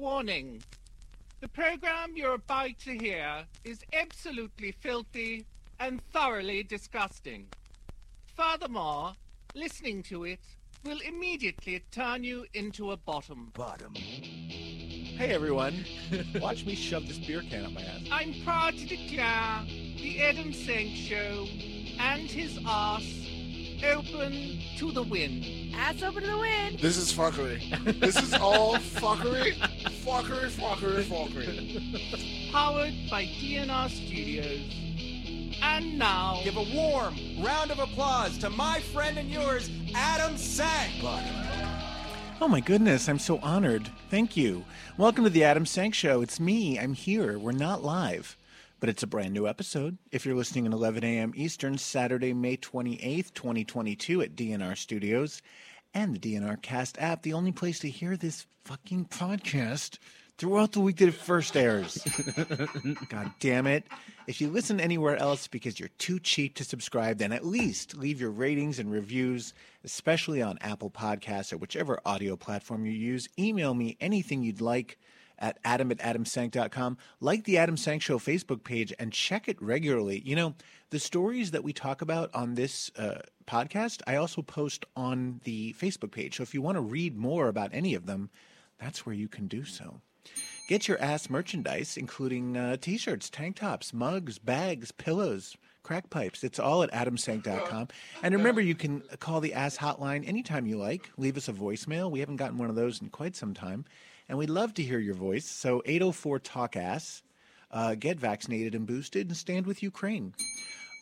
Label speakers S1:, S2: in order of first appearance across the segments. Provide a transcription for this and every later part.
S1: Warning. The program you're about to hear is absolutely filthy and thoroughly disgusting. Furthermore, listening to it will immediately turn you into a bottom.
S2: Bottom. Hey everyone, watch me shove this beer can up my ass.
S1: I'm proud to declare the Adam Sank Show and his ass open to the wind.
S3: Ass open to the wind.
S4: This is fuckery. This is all fuckery. Fuckery, fuckery, fuckery.
S1: Powered by DNR Studios. And now,
S5: Give a warm round of applause to my friend and yours, Adam Sank.
S2: Oh my goodness, I'm so honored. Thank you. Welcome to the Adam Sank Show. It's me. I'm here. We're not live, but it's a brand new episode. If you're listening at 11 a.m. Eastern, Saturday, May 28th, 2022, at DNR Studios and the DNR Cast app, the only place to hear this fucking podcast throughout the week that it first airs. God damn it. If you listen anywhere else because you're too cheap to subscribe, then at least leave your ratings and reviews, especially on Apple Podcasts or whichever audio platform you use. Email me anything you'd like at adam at adamsank.com. Like the Adam Sank Show Facebook page and check it regularly. You know, the stories that we talk about on this uh, podcast, I also post on the Facebook page. So if you want to read more about any of them, that's where you can do so. Get your ass merchandise, including uh, t shirts, tank tops, mugs, bags, pillows, crack pipes. It's all at adamsank.com. And remember, you can call the ass hotline anytime you like. Leave us a voicemail. We haven't gotten one of those in quite some time. And we'd love to hear your voice. So 804 Talk Ass. Uh, get vaccinated and boosted and stand with Ukraine.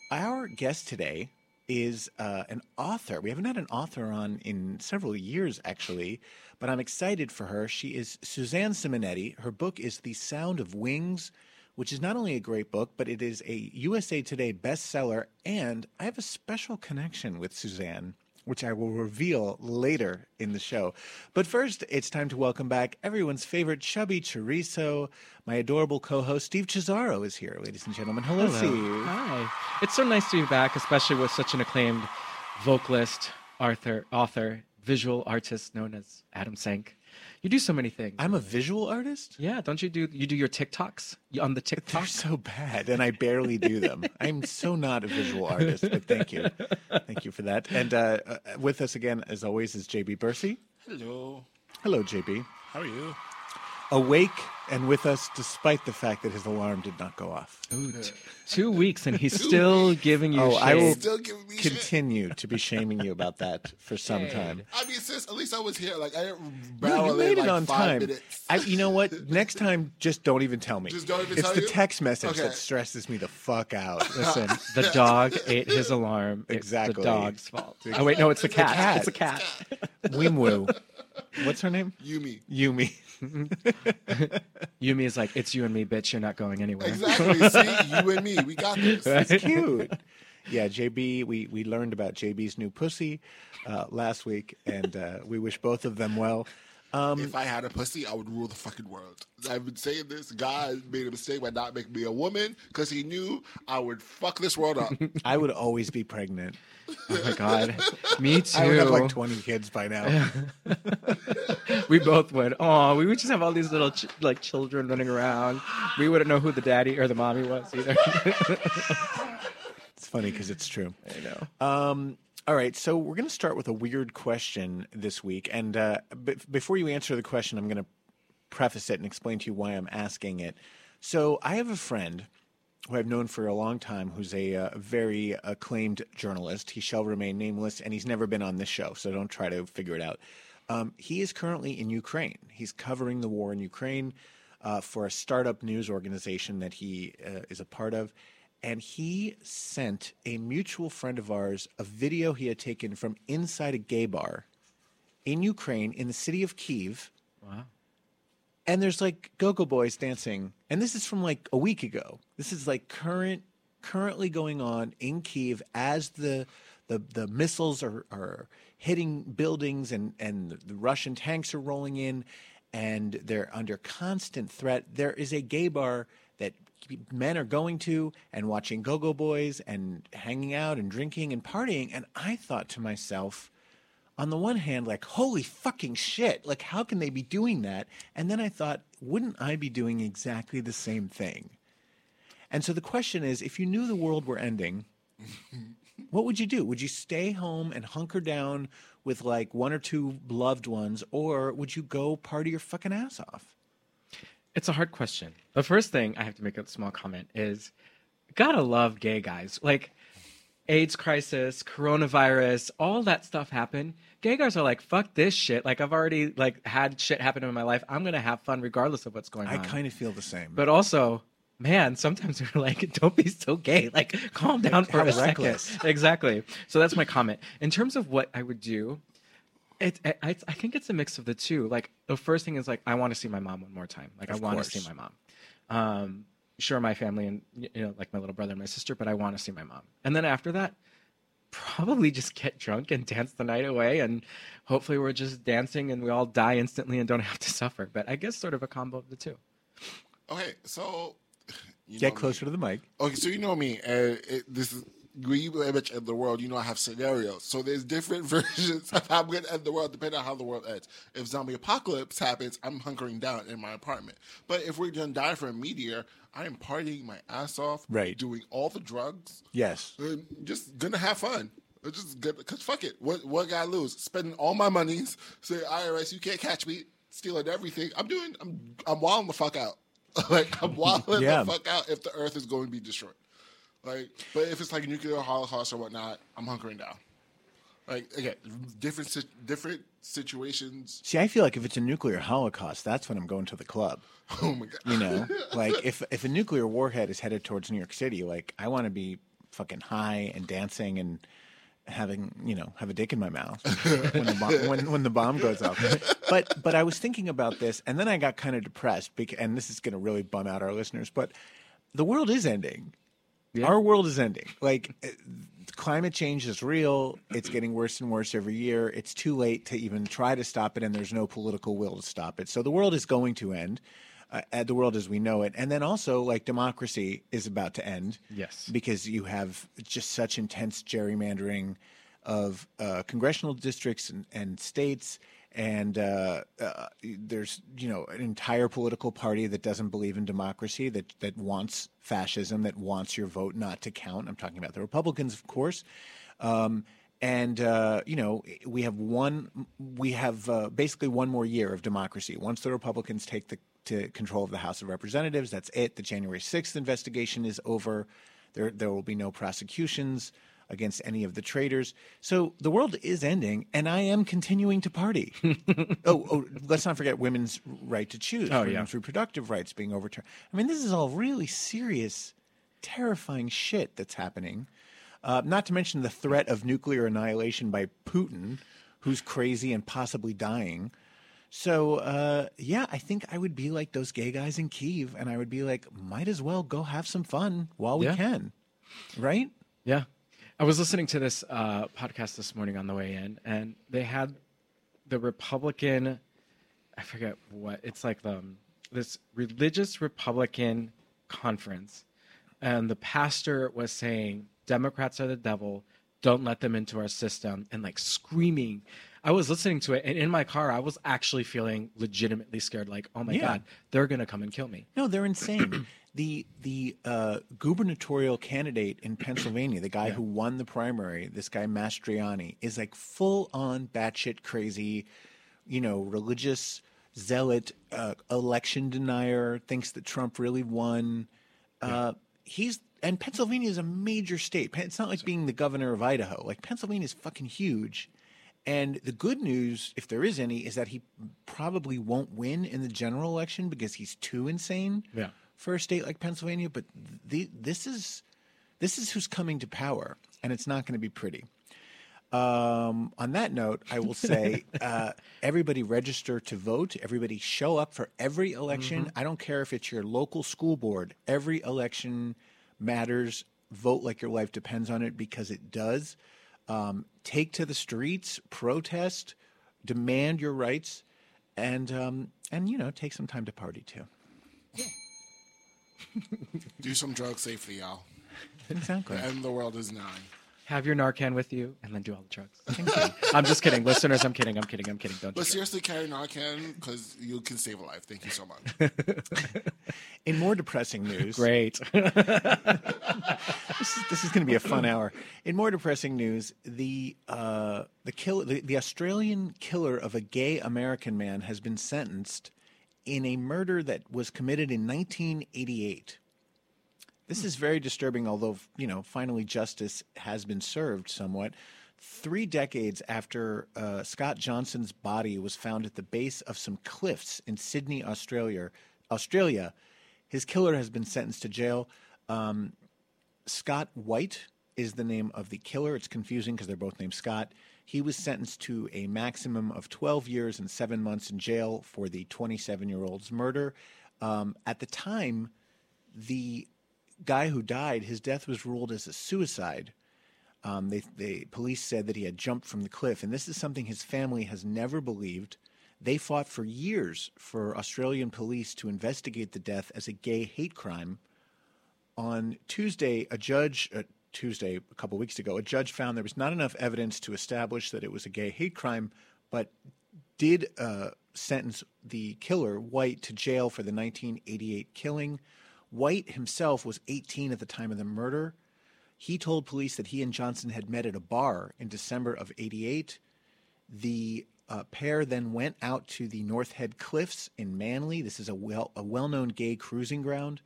S2: Our guest today is uh, an author. We haven't had an author on in several years, actually, but I'm excited for her. She is Suzanne Simonetti. Her book is The Sound of Wings, which is not only a great book, but it is a USA Today bestseller. And I have a special connection with Suzanne. Which I will reveal later in the show. But first, it's time to welcome back everyone's favorite chubby chorizo. My adorable co host, Steve Cesaro, is here, ladies and gentlemen. Hello, Steve.
S6: Hi. It's so nice to be back, especially with such an acclaimed vocalist, author, author, visual artist known as Adam Sank. You do so many things.
S2: I'm a visual artist?
S6: yeah, don't you do you do your TikToks on the
S2: They're so bad, and I barely do them. I'm so not a visual artist, but thank you. Thank you for that. And uh, uh, with us again, as always, is JB Bursey.
S4: Hello.
S2: Hello, JB.
S4: How are you?
S2: Awake and with us despite the fact that his alarm did not go off.
S6: Ooh, t- two weeks and he's still giving you
S2: Oh,
S6: shade.
S2: I will
S4: Still giving me shit.
S2: continue to be shaming you about that for some
S6: Shade.
S2: time.
S4: I mean, sis, at least I was here. Like I didn't
S2: No,
S4: barrel
S2: you
S4: in
S2: made it
S4: like
S2: on
S4: five
S2: time.
S4: Minutes.
S2: I, you know what? Next time, just don't even tell me.
S4: Just don't even
S2: it's
S4: tell
S2: the
S4: you?
S2: text message
S4: Okay.
S2: that stresses me the fuck out.
S6: Listen, the dog ate his alarm. It's
S2: Exactly.
S6: the dog's fault. Oh wait, no, it's the cat.
S2: cat.
S6: It's a cat.
S2: Wimwoo. What's her name?
S4: Yumi.
S2: Yumi. Mm-hmm.
S6: Yumi is like, it's you and me, bitch. You're not going anywhere.
S4: Exactly. See, you and me, we got this.
S2: It's cute. Yeah, JB. We we learned about JB's new pussy uh, last week, and uh, we wish both of them well. Um,
S4: if I had a pussy, I would rule the fucking world. I've been saying this. God made a mistake by not making me a woman because he knew I would fuck this world up.
S2: I would always be pregnant.
S6: Oh my god, me too.
S2: I would have like twenty kids by now.
S6: we both would. Oh, we would just have all these little ch- like children running around. We wouldn't know who the daddy or the mommy was either.
S2: It's funny because it's true.
S6: I know.
S2: Um, all right, so we're going to start with a weird question this week, and uh, b- before you answer the question, I'm going to preface it and explain to you why I'm asking it. So I have a friend who I've known for a long time, who's a uh, very acclaimed journalist. He shall remain nameless, and he's never been on this show, so don't try to figure it out. Um, he is currently in Ukraine. He's covering the war in Ukraine uh, for a startup news organization that he uh, is a part of. And he sent a mutual friend of ours a video he had taken from inside a gay bar in Ukraine in the city of Kiev.
S6: Wow.
S2: And there's like go-go boys dancing, and this is from like a week ago. This is like current, currently going on in Kiev as the the the missiles are are hitting buildings and and the Russian tanks are rolling in, and they're under constant threat. There is a gay bar that men are going to and watching go-go boys and hanging out and drinking and partying, and I thought to myself on the one hand, like, holy fucking shit, like, how can they be doing that? And then I thought, wouldn't I be doing exactly the same thing? And so the question is if you knew the world were ending, what would you do? Would you stay home and hunker down with like one or two loved ones, or would you go party your fucking ass off?
S6: It's a hard question. The first thing I have to make a small comment is gotta love gay guys. Like AIDS crisis, coronavirus, all that stuff happened. Gay guys are like, fuck this shit. Like I've already like had shit happen in my life. I'm gonna have fun regardless of what's going
S2: I
S6: on.
S2: I kind of feel the same.
S6: But also, man, sometimes we're like, don't be so gay. Like, calm down for
S2: How
S6: a
S2: reckless.
S6: second. Exactly. So that's my comment. In terms of what I would do, it, I, I I think it's a mix of the two. Like, the first thing is like, I want to see my mom one more time. Like,
S2: Of
S6: I want to see my mom. Um, sure, my family and you know, like my little brother and my sister, but I want to see my mom. And then after that, probably just get drunk and dance the night away and hopefully we're just dancing and we all die instantly and don't have to suffer but i guess sort of a combo of the two
S4: Okay, so you
S2: Get
S4: know me.
S2: closer to the mic.
S4: Okay, so you know me, and it, this is when you image in the world. You know I have scenarios, so there's different versions of how I'm going to end the world depending on how the world ends. If zombie apocalypse happens, I'm hunkering down in my apartment. But if we're going to die from a meteor, I am partying my ass off,
S2: Right.
S4: Doing all the drugs,
S2: Yes.
S4: and just gonna have fun. I'm just gonna, cause fuck it. What what I lose? Spending all my monies. Say IRS, you can't catch me stealing everything. I'm doing. I'm I'm wilding the fuck out. like I'm wilding
S2: Yeah.
S4: the fuck out if the Earth is going to be destroyed. Like, but if it's like nuclear holocaust or whatnot, I'm hunkering down. Like again, different different situations.
S2: See, I feel like if it's a nuclear holocaust, that's when I'm going to the club.
S4: Oh my god.
S2: You know, like if if a nuclear warhead is headed towards New York City, like I want to be fucking high and dancing and having you know have a dick in my mouth when the bomb, when when the bomb goes off. But but I was thinking about this, and then I got kind of depressed. Because, and this is going to really bum out our listeners, but the world is ending. Our world is ending. Like uh, climate change is real. It's getting worse and worse every year. It's too late to even try to stop it, and there's no political will to stop it. So the world is going to end. Uh, uh, the world as we know it, and then also like democracy is about to end.
S6: Yes.
S2: because you have just such intense gerrymandering of uh, congressional districts and, and states, and uh, uh, there's you know an entire political party that doesn't believe in democracy, that that wants fascism, that wants your vote not to count. I'm talking about the Republicans, of course. Um, and uh, you know we have one, we have uh, basically one more year of democracy. Once the Republicans take the to control of the House of Representatives, that's it. The January 6th investigation is over. There, there will be no prosecutions against any of the traitors. So the world is ending, and I am continuing to party. oh, oh, let's not forget women's right to choose,
S6: Oh, yeah.
S2: women's reproductive rights being overturned. I mean, this is all really serious, terrifying shit that's happening. Uh, not to mention the threat of nuclear annihilation by Putin, who's crazy and possibly dying. So, uh, yeah, I think I would be like those gay guys in Kiev, and I would be like, might as well go have some fun while we
S6: Yeah.
S2: can, right?
S6: Yeah. I was listening to this uh, podcast this morning on the way in, and they had the Republican, I forget what, it's like the, this religious Republican conference. And the pastor was saying, Democrats are the devil. Don't let them into our system. And like screaming. I was listening to it, and in my car, I was actually feeling legitimately scared. Like, oh my
S2: Yeah.
S6: God, they're going to come and kill me.
S2: No, they're insane. The the uh, gubernatorial candidate in Pennsylvania, the guy who won the primary, this guy Mastriano, is like full on batshit crazy, you know, religious zealot, uh, election denier, thinks that Trump really won. Uh, he's and Pennsylvania is a major state. It's not like being the governor of Idaho. Like Pennsylvania is fucking huge. And the good news, if there is any, is that he probably won't win in the general election because he's too insane
S6: Yeah.
S2: For a state like Pennsylvania. But the, this is This is who's coming to power, and it's not going to be pretty. Um, on that note, I will say uh, everybody register to vote. Everybody show up for every election. I don't care if it's your local school board. Every election matters. Vote like your life depends on it because it does. Um, take to the streets, protest, demand your rights, and um, and you know take some time to party too.
S4: Do some drugs safely, y'all.
S2: Exactly.
S4: The end of the world is nigh.
S6: Have your Narcan with you, and then do all the drugs. I'm just kidding, listeners. I'm kidding. I'm kidding. I'm kidding. Don't. do
S4: But
S6: drugs.
S4: seriously, carry Narcan because you can save a life. Thank you so much.
S2: In more depressing news,
S6: Great.
S2: this is, this is going to be a fun hour. In more depressing news, the uh, the kill the, the Australian killer of a gay American man has been sentenced in a murder that was committed in 1988. This is very disturbing, although you know finally justice has been served somewhat. Three decades after uh, Scott Johnson's body was found at the base of some cliffs in Sydney, Australia, Australia, his killer has been sentenced to jail. Um, Scott White is the name of the killer. It's confusing because they're both named Scott. He was sentenced to a maximum of 12 years and seven months in jail for the 27 year old's murder. Um, at the time, the guy who died, his death was ruled as a suicide. Um, they, they police said that he had jumped from the cliff, and this is something his family has never believed. They fought for years for Australian police to investigate the death as a gay hate crime. On Tuesday, a judge, Tuesday, a couple weeks ago, a judge found there was not enough evidence to establish that it was a gay hate crime, but did uh, sentence the killer, White, to jail for the 1988 killing. White himself was 18 at the time of the murder. He told police that he and Johnson had met at a bar in December of 88. The uh, pair then went out to the North Head Cliffs in Manly. This is a well a well-known gay cruising ground.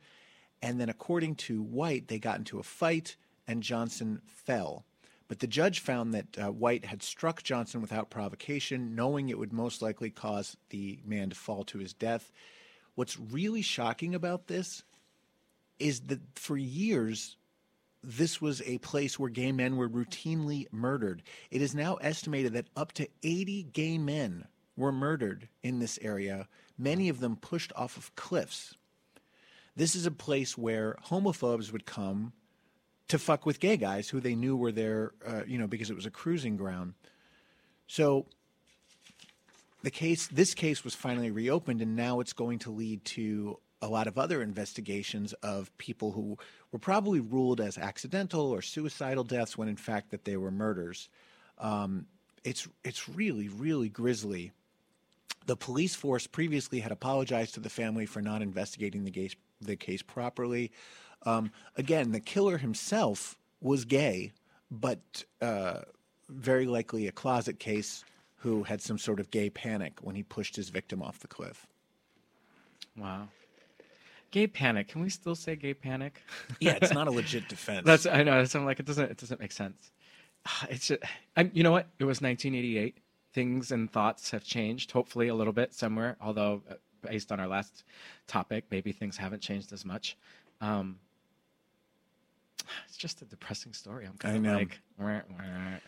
S2: And then, according to White, they got into a fight and Johnson fell. But the judge found that uh, White had struck Johnson without provocation, knowing it would most likely cause the man to fall to his death. What's really shocking about this is that for years, this was a place where gay men were routinely murdered. It is now estimated that up to 80 gay men were murdered in this area, many of them pushed off of cliffs. This is a place where homophobes would come to fuck with gay guys who they knew were there, uh, you know, because it was a cruising ground. So the case, this case was finally reopened, and now it's going to lead to a lot of other investigations of people who were probably ruled as accidental or suicidal deaths when in fact that they were murders. Um, it's it's really really grisly. The police force previously had apologized to the family for not investigating the case the case properly. Um, again, the killer himself was gay, but uh, very likely a closet case who had some sort of gay panic when he pushed his victim off the cliff.
S6: Wow. Gay panic. Can we still say gay panic?
S2: Yeah, it's not a legit defense.
S6: That's I know. That's I'm like it doesn't it doesn't make sense. It's just, I'm, you know what? It was 1988. Things and thoughts have changed, hopefully a little bit somewhere. Although, uh, based on our last topic, maybe things haven't changed as much. Um, it's just a depressing story. I'm kind of like, "Wah, wah."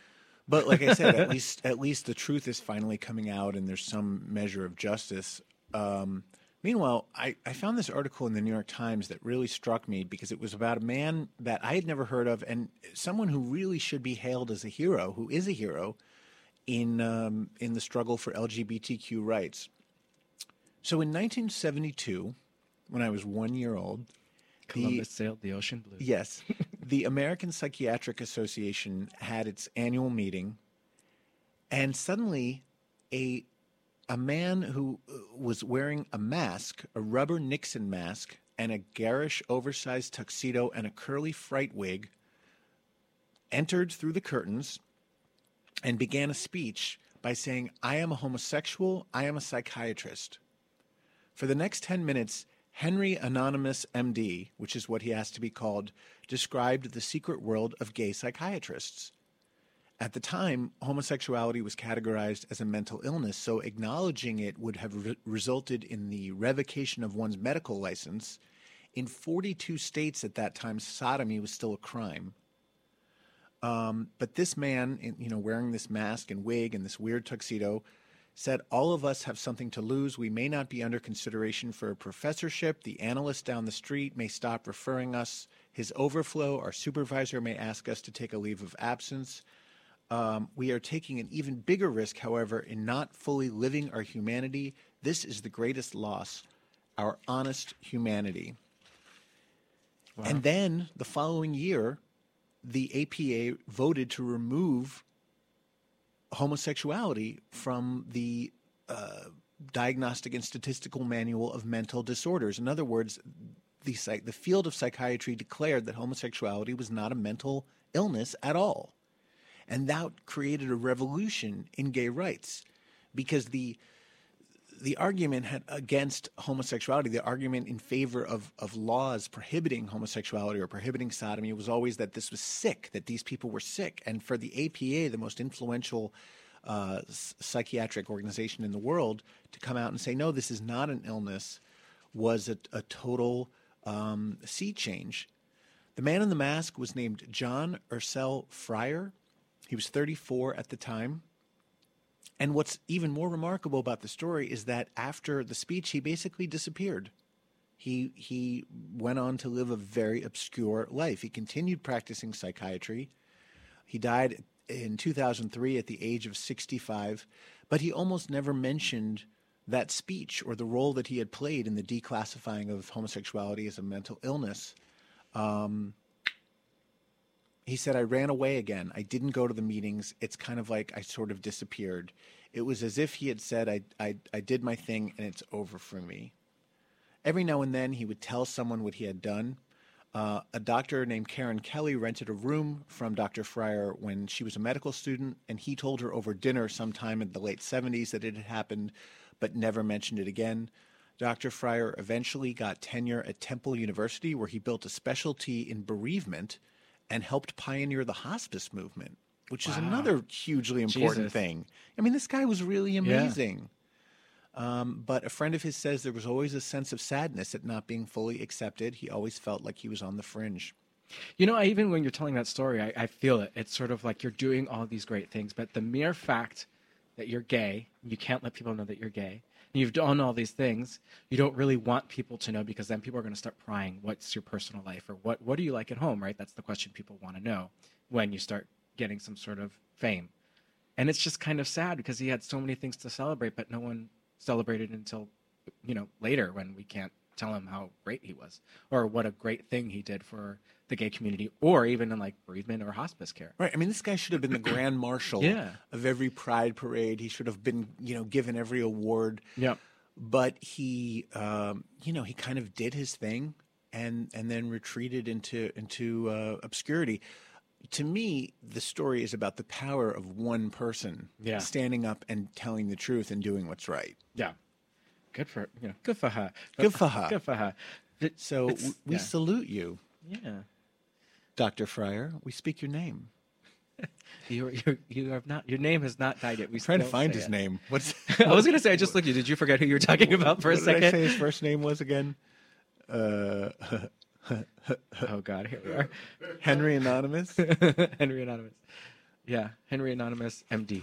S2: But like I said, at least at least the truth is finally coming out, and there's some measure of justice. Um, meanwhile, I, I found this article in the New York Times that really struck me because it was about a man that I had never heard of, and someone who really should be hailed as a hero, who is a hero in um, in the struggle for LGBTQ rights. So in 1972, when I was one year old, the-
S6: Columbus sailed the ocean blue.
S2: Yes. the American Psychiatric Association had its annual meeting, and suddenly a a man who uh, was wearing a mask, a rubber Nixon mask, and a garish oversized tuxedo and a curly fright wig entered through the curtains and began a speech by saying, I am a homosexual, I am a psychiatrist. For the next 10 minutes, Henry Anonymous MD, which is what he asked to be called, described the secret world of gay psychiatrists. At the time, homosexuality was categorized as a mental illness, so acknowledging it would have re- resulted in the revocation of one's medical license. In 42 states at that time, sodomy was still a crime. Um, but this man, you know, wearing this mask and wig and this weird tuxedo, said, All of us have something to lose. We may not be under consideration for a professorship. The analyst down the street may stop referring us his overflow. Our supervisor may ask us to take a leave of absence. Um, we are taking an even bigger risk, however, in not fully living our humanity. This is the greatest loss our honest humanity. And then the following year, the APA voted to remove homosexuality from the uh, Diagnostic and Statistical Manual of Mental Disorders. In other words, the, psych- the field of psychiatry declared that homosexuality was not a mental illness at all. And that created a revolution in gay rights because the the argument had against homosexuality, the argument in favor of, of laws prohibiting homosexuality or prohibiting sodomy was always that this was sick, that these people were sick. And for the APA, the most influential uh, psychiatric organization in the world, to come out and say, no, this is not an illness, was a, a total um, sea change. The man in the mask was named John Ercel Fryer. He was 34 at the time. And what's even more remarkable about the story is that after the speech, he basically disappeared. He he went on to live a very obscure life. He continued practicing psychiatry. He died in 2003 at the age of 65, but he almost never mentioned that speech or the role that he had played in the declassifying of homosexuality as a mental illness. Um, he said, I ran away again. I didn't go to the meetings. It's kind of like I sort of disappeared. It was as if he had said, I, I, I did my thing and it's over for me. Every now and then he would tell someone what he had done. Uh, a doctor named Karen Kelly rented a room from Dr. Fryer when she was a medical student, and he told her over dinner sometime in the late 70s that it had happened, but never mentioned it again. Dr. Fryer eventually got tenure at Temple University, where he built a specialty in bereavement and helped pioneer the hospice movement, which is another hugely important
S6: Jesus.
S2: thing. I mean, this guy was really amazing. Um, but a friend of his says there was always a sense of sadness at not being fully accepted. He always felt like he was on the fringe.
S6: You know, I, even when you're telling that story, I, I feel it. It's sort of like you're doing all these great things, but the mere fact that you're gay, you can't let people know that you're gay. You've done all these things. You don't really want people to know because then people are going to start prying. What's your personal life, or what what do you like at home? Right? That's the question people want to know when you start getting some sort of fame. And it's just kind of sad because he had so many things to celebrate, but no one celebrated until you know later when we can't tell him how great he was or what a great thing he did for the gay community or even in like bereavement or hospice care.
S2: Right. I mean, this guy should have been the grand marshal
S6: Yeah.
S2: of every pride parade. He should have been, you know, given every award.
S6: Yeah.
S2: But he, um, you know, he kind of did his thing and and then retreated into into uh, obscurity. To me, the story is about the power of one person
S6: Yeah.
S2: standing up and telling the truth and doing what's right.
S6: Yeah. Good for you know, good for her.
S2: Good for her.
S6: Good for her. It-
S2: So w- we
S6: yeah.
S2: salute you,
S6: yeah.
S2: Dr. Fryer. We speak your name.
S6: You you you have not your name has not died yet. We
S2: I'm trying to find his
S6: it.
S2: name. What's
S6: I was gonna say I just looked at you. Did you forget who you were talking about for a
S2: what did I
S6: second?
S2: say his first name was again? Uh,
S6: Oh God, here we are.
S2: Henry Anonymous.
S6: Henry Anonymous. Yeah, Henry Anonymous, MD.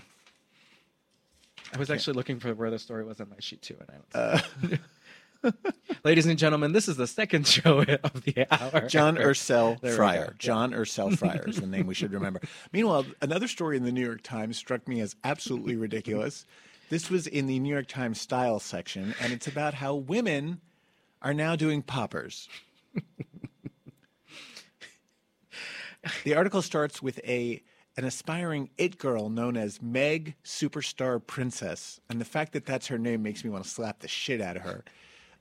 S6: I was actually looking for where the story was on my sheet too, and I don't. Uh. Ladies and gentlemen, this is the second show of the hour.
S2: John
S6: Ercel
S2: Fryer. John Ercel Fryer is the name we should remember. Meanwhile, another story in the New York Times struck me as absolutely ridiculous. This was in the New York Times style section, and it's about how women are now doing poppers. the article starts with a an aspiring it girl known as Meg Superstar Princess, and the fact that that's her name makes me want to slap the shit out of her.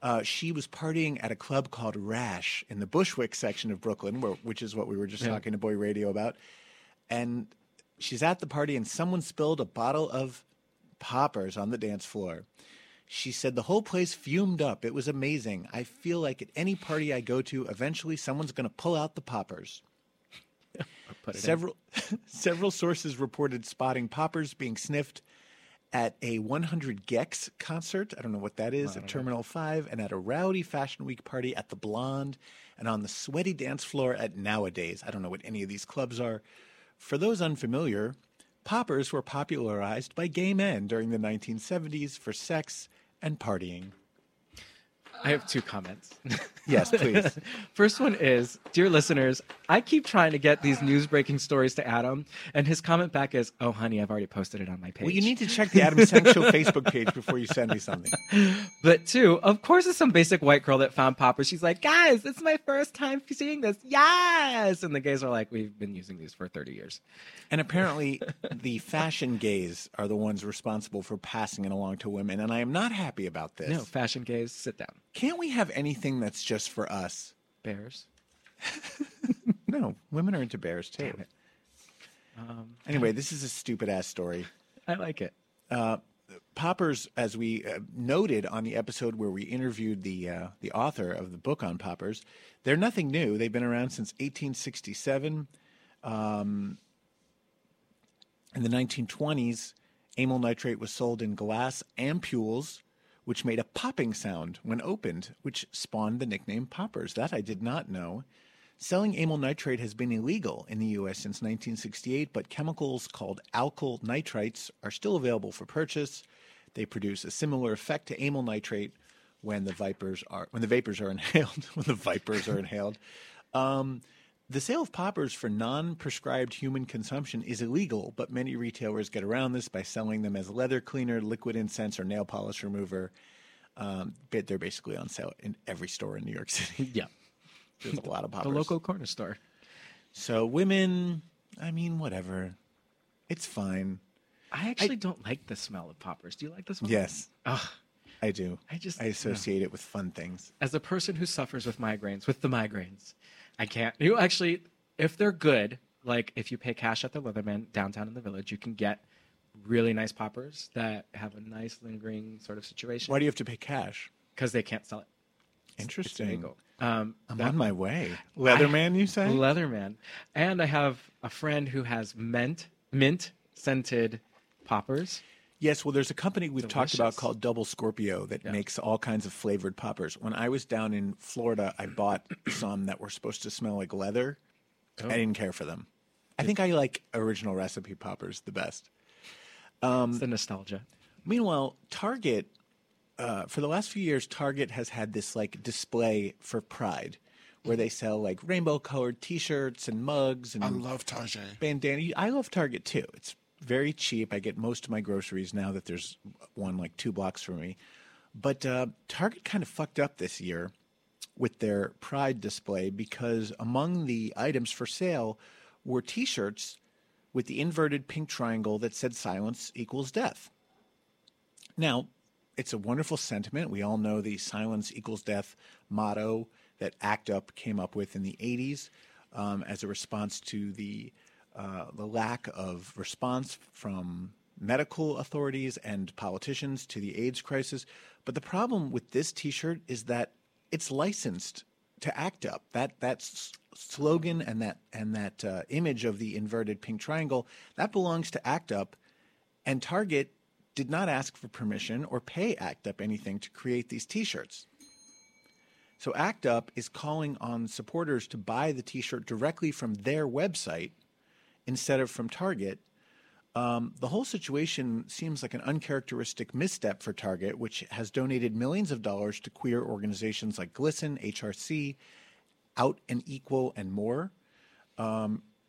S2: Uh, she was partying at a club called Rash in the Bushwick section of Brooklyn, where, which is what we were just talking to Boy Radio about. And she's at the party, and someone spilled a bottle of poppers on the dance floor. She said the whole place fumed up. It was amazing. I feel like at any party I go to, eventually someone's going to pull out the poppers. Several several sources reported spotting poppers being sniffed at a 100 gecs concert. I don't know what that is at Terminal 5, and at a rowdy Fashion Week party at the Blonde, and on the sweaty dance floor at Nowadays. I don't know what any of these clubs are. For those unfamiliar, poppers were popularized by gay men during the 1970s for sex and partying.
S6: I have two comments.
S2: Yes, please.
S6: First one is, dear listeners, I keep trying to get these news breaking stories to Adam, and his comment back is, "Oh, honey, I've already posted it on my page."
S2: well, you need to check the Adam Sank Show Facebook page before you send me something.
S6: But two, of course, it's some basic white girl that found poppers. She's like, "Guys, it's my first time seeing this." Yes, and the gays are like, "We've been using these for thirty years."
S2: And apparently, the fashion gays are the ones responsible for passing it along to women, and I am not happy about this.
S6: No, fashion gays, sit down.
S2: Can't we have anything that's just for us?
S6: Bears.
S2: No, women are into bears too.
S6: Damn it. Um,
S2: Anyway, this is a stupid ass story.
S6: I like it.
S2: Poppers, as we uh, noted on the episode where we interviewed the uh, the author of the book on poppers, they're nothing new. They've been around since 1867. Um, in the 1920s, amyl nitrate was sold in glass ampules, which made a popping sound when opened, which spawned the nickname poppers. That I did not know. Selling amyl nitrate has been illegal in the U.S. since 1968, but chemicals called alkyl nitrites are still available for purchase. They produce a similar effect to amyl nitrate when the vipers are when the vapors are inhaled. when the vipers are inhaled. Um, the sale of poppers for non-prescribed human consumption is illegal, but many retailers get around this by selling them as leather cleaner, liquid incense, or nail polish remover. Um, but they're basically on sale in every store in New York City.
S6: Yeah,
S2: There's a lot of poppers.
S6: the local corner store.
S2: So women, I mean, whatever. It's fine.
S6: I actually don't like the smell of poppers. Do you like the smell?
S2: Yes,
S6: Ugh,
S2: I do.
S6: I just
S2: I associate it with fun things.
S6: as a person who suffers with migraines, with the migraines, I can't. You actually, if they're good, like if you pay cash at the Leatherman downtown in the village, you can get really nice poppers that have a nice lingering sort of situation
S2: Why do you have to pay cash?
S6: because they can't sell it. It's
S2: Interesting.
S6: illegal. Um,
S2: I'm
S6: that-
S2: on my way. Leatherman, you say?
S6: Leatherman, and I have a friend who has mint mint scented poppers.
S2: Yes, well, there's a company we've talked about called Double Scorpio that
S6: Yeah.
S2: makes all kinds of flavored poppers. When I was down in Florida, I bought some that were supposed to smell like leather.
S6: Oh.
S2: I didn't care for them. I think I like original recipe poppers the best.
S6: it's the nostalgia.
S2: Meanwhile, Target, uh, for the last few years, Target has had this like display for Pride, where they sell like rainbow colored T-shirts and mugs and
S4: I love Target
S2: bandana. I love Target too. It's very cheap. I get most of my groceries now that there's one like two blocks from me. But uh, Target kind of fucked up this year with their Pride display because among the items for sale were T-shirts with the inverted pink triangle that said "Silence equals death." Now, it's a wonderful sentiment. We all know the silence equals death motto that ACT UP came up with in the 80s um, as a response to the, uh, the lack of response from medical authorities and politicians to the AIDS crisis. But the problem with this t shirt is that it's licensed to ACT UP. That, that s- slogan and that, and that uh, image of the inverted pink triangle, that belongs to ACT UP. And Target did not ask for permission or pay ACT UP anything to create these t shirts. So ACT UP is calling on supporters to buy the t shirt directly from their website instead of from Target. Um, the whole situation seems like an uncharacteristic misstep for Target, which has donated millions of dollars to queer organizations like GLSEN, HRC, Out and Equal, and more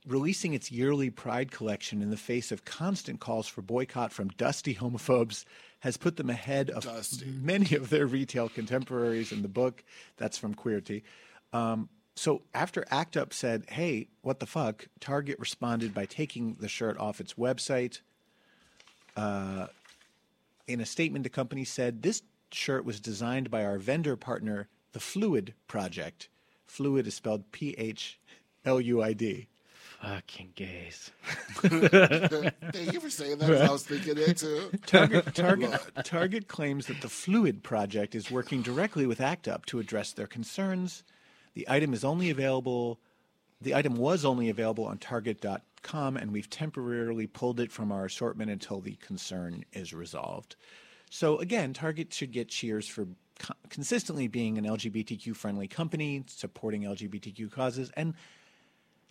S2: releasing its yearly Pride collection in the face of constant calls for boycott from dusty homophobes has put them ahead of
S4: Dusty.
S2: many of their retail contemporaries in the book. That's from Queerty. Um, so after ACT UP said, hey, what the fuck, Target responded by taking the shirt off its website. Uh, in a statement, the company said, this shirt was designed by our vendor partner, the Phluid Project. Phluid is spelled P H L U I D.
S6: Fucking gays.
S4: Thank you for saying that. 'cause I was thinking it too.
S2: Target, Target, Target claims that the Phluid Project is working directly with ACT UP to address their concerns. The item is only available. The item was only available on target.com, and we've temporarily pulled it from our assortment until the concern is resolved. So, again, Target should get cheers for co- consistently being an LGBTQ friendly company, supporting LGBTQ causes, and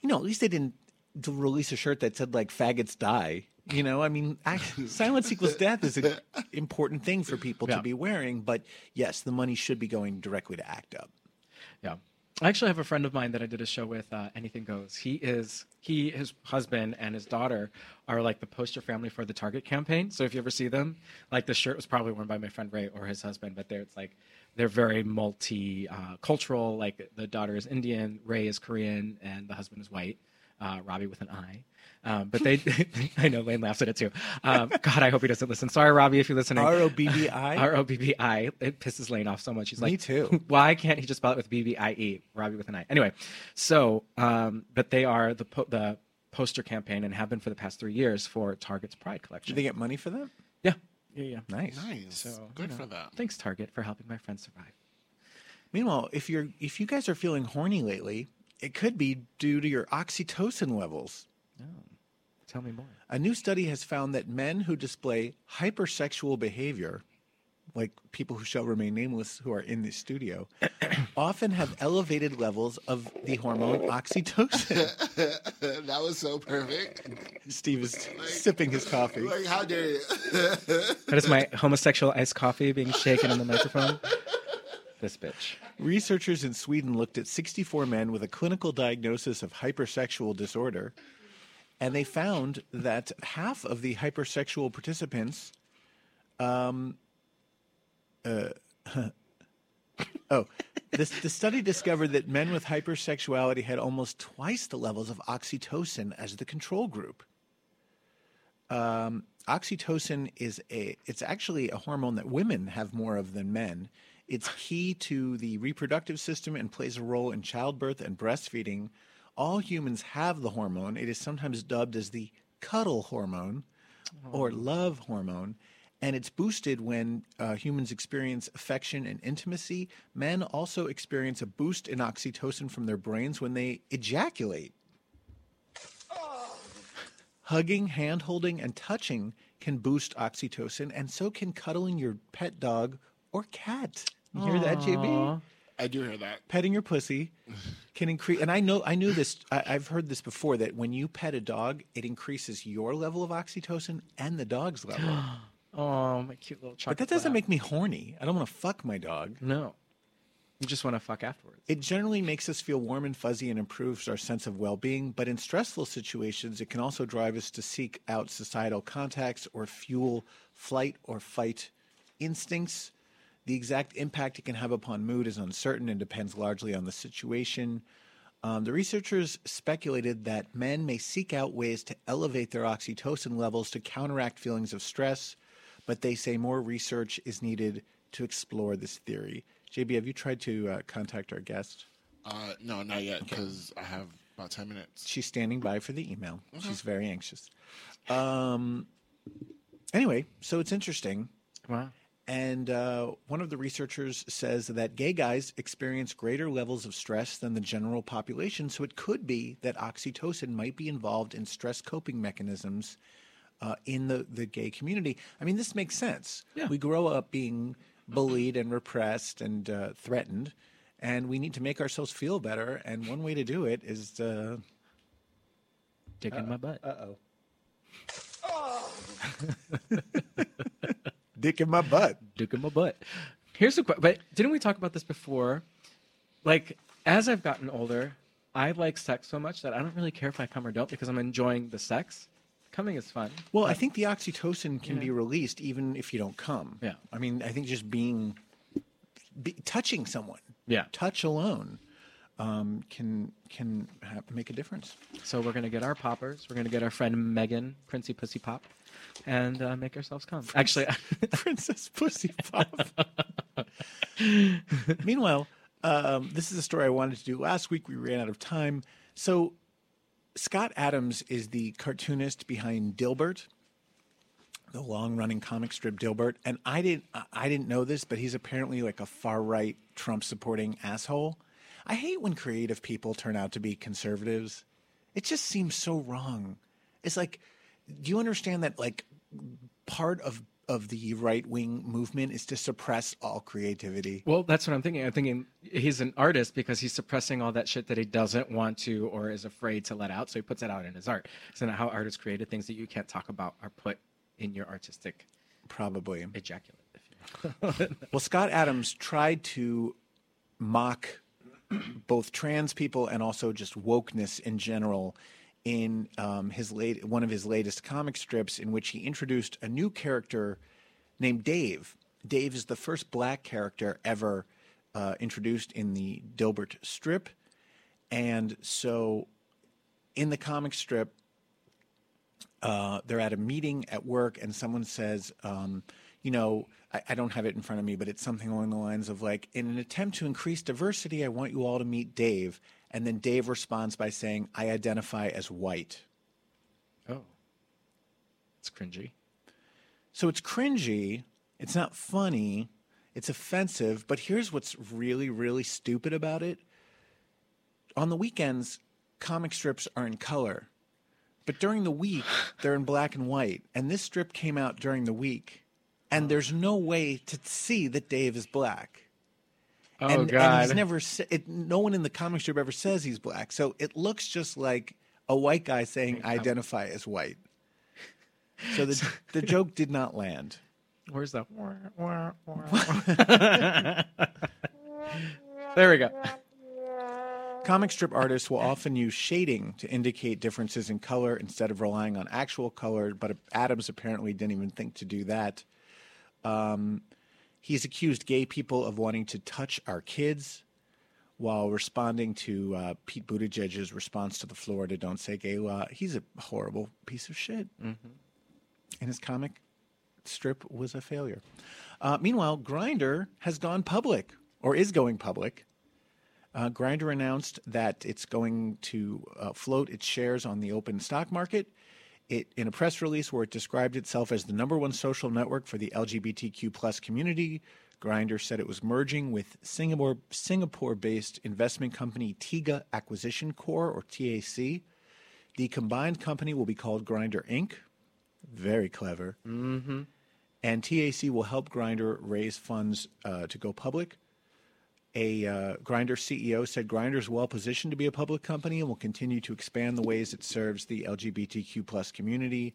S2: you know, at least they didn't release a shirt that said like "faggots die." You know, I mean, silence equals death is an important thing for people
S6: Yeah.
S2: to be wearing. But yes, the money should be going directly to ACT UP.
S6: Yeah. I actually have a friend of mine that I did a show with, uh, Anything Goes. He is, he, his husband, and his daughter are like the poster family for the Target campaign. So if you ever see them, like the shirt was probably worn by my friend Ray or his husband, but they're, it's like, they're very multi uh. Like the daughter is Indian, Ray is Korean, and the husband is white, uh, Robbie with an I. Um, but they, I know Lane laughs at it too. Um, God, I hope he doesn't listen. Sorry, Robbie, if you're listening.
S2: R O B B I.
S6: R O B B I. It pisses Lane off so much. He's like,
S2: Me too.
S6: Why can't he just spell it with B B I E? Robbie with an I. Anyway, so um, but they are the po- the poster campaign and have been for the past three years for Target's Pride collection.
S2: Do they get money for that?
S6: yeah, yeah, yeah.
S2: Nice.
S4: Nice.
S6: So
S4: Good
S6: you know,
S4: for that.
S6: Thanks, Target, for helping my friend survive.
S2: Meanwhile, if you're if you guys are feeling horny lately, it could be due to your oxytocin levels.
S6: Tell me more.
S2: A new study has found that men who display hypersexual behavior, like people who shall remain nameless who are in the studio, often have elevated levels of the hormone oxytocin.
S4: that was so perfect.
S2: Steve is sipping his coffee.
S4: Like, how dare you?
S6: That is my homosexual iced coffee being shaken in the microphone. This bitch.
S2: Researchers in Sweden looked at 64 men with a clinical diagnosis of hypersexual disorder, and they found that half of the hypersexual participants, um, uh, oh, this, the study discovered that men with hypersexuality had almost twice the levels of oxytocin as the control group. Um, oxytocin is a it's actually a hormone that women have more of than men. It's key to the reproductive system and plays a role in childbirth and breastfeeding. All humans have the hormone. It is sometimes dubbed as the cuddle hormone or love hormone, and it's boosted when uh, humans experience affection and intimacy. Men also experience a boost in oxytocin from their brains when they ejaculate. Hugging, hand holding, and touching can boost oxytocin, and so can cuddling your pet dog or cat. You hear that, JB?
S4: I do hear that.
S2: Petting your pussy can increase, and I know I knew this. I, I've heard this before that when you pet a dog, it increases your level of oxytocin and the dog's level.
S6: Oh, my cute little chocolate.
S2: but that doesn't
S6: lab.
S2: make me horny. I don't want to fuck my dog.
S6: No. You just want to fuck afterwards.
S2: It generally makes us feel warm and fuzzy and improves our sense of well being, but in stressful situations, it can also drive us to seek out societal contacts or fuel flight or fight instincts. The exact impact it can have upon mood is uncertain and depends largely on the situation. Um, the researchers speculated that men may seek out ways to elevate their oxytocin levels to counteract feelings of stress, but they say more research is needed to explore this theory. JB, have you tried to uh, contact our guest?
S4: Uh, no, not yet, because I have about 10 minutes.
S2: She's standing by for the email. She's very anxious. Um, anyway, so it's interesting.
S6: Wow.
S2: And uh, one of the researchers says that gay guys experience greater levels of stress than the general population. So it could be that oxytocin might be involved in stress coping mechanisms uh, in the, the gay community. I mean, this makes sense.
S6: Yeah.
S2: We grow up being bullied and repressed and uh, threatened, and we need to make ourselves feel better. And one way to do it is. Uh,
S6: Dick in my butt.
S2: oh. Dick in my butt.
S6: dick in my butt. Here's a question. But didn't we talk about this before? Like, as I've gotten older, I like sex so much that I don't really care if I come or don't because I'm enjoying the sex. Coming is fun.
S2: Well, I think the oxytocin can be released even if you don't come.
S6: Yeah.
S2: I mean, I think just being, be, touching someone,
S6: Yeah.
S2: touch alone, um, can can ha- make a difference.
S6: So we're gonna get our poppers. We're gonna get our friend Megan, Princey Pussy Pop, and uh, make ourselves come. Actually,
S2: Princess Pussy Pop. Meanwhile, um, this is a story I wanted to do last week. We ran out of time. So, Scott Adams is the cartoonist behind Dilbert, the long-running comic strip Dilbert, and I didn't I didn't know this, but he's apparently like a far-right Trump-supporting asshole. I hate when creative people turn out to be conservatives. It just seems so wrong. It's like, do you understand that like part of of the right wing movement is to suppress all creativity?
S6: Well, that's what I'm thinking. I'm thinking he's an artist because he's suppressing all that shit that he doesn't want to or is afraid to let out. So he puts it out in his art. Isn't that how artists created things that you can't talk about are put in your artistic
S2: Probably.
S6: ejaculate? If you will.
S2: Well, Scott Adams tried to mock both trans people and also just wokeness in general in um, his late one of his latest comic strips, in which he introduced a new character named Dave. Dave is the first black character ever uh, introduced in the Dilbert strip, and so in the comic strip, uh, they're at a meeting at work and someone says, um, you know, I, I don't have it in front of me, but it's something along the lines of like, in an attempt to increase diversity, I want you all to meet Dave. And then Dave responds by saying, I identify as white.
S6: oh, it's cringy.
S2: So it's cringy. It's not funny. It's offensive. But here's what's really, really stupid about it. On the weekends, comic strips are in color. But during the week, they're in black and white. And this strip came out during the week. And oh. there's no way to see that Dave is black.
S6: Oh
S2: and,
S6: God!
S2: and he's never sa- it, no one in the comic strip ever says he's black. So it looks just like a white guy saying I identify as white. So the the joke did not land.
S6: Where's the? there we go.
S2: Comic strip artists will often use shading to indicate differences in color instead of relying on actual color, but Adams apparently didn't even think to do that. Um, he's accused gay people of wanting to touch our kids while responding to uh, Pete Buttigieg's response to the Florida Don't Say Gay law. He's a horrible piece of shit. And his comic strip was a failure. Uh, meanwhile, Grindr has gone public or is going public. Uh, Grindr announced that it's going to uh, float its shares on the open stock market. It, in a press release where it described itself as the number one social network for the LGBTQ plus community, Grindr said it was merging with Singapore Singapore-based investment company Tiga Acquisition Corp or TAC. The combined company will be called Grindr Inc. Very clever. Mm-hmm. And TAC will help Grindr raise funds uh, to go public. A uh, Grindr CEO said Grindr is well positioned to be a public company and will continue to expand the ways it serves the LGBTQ plus community.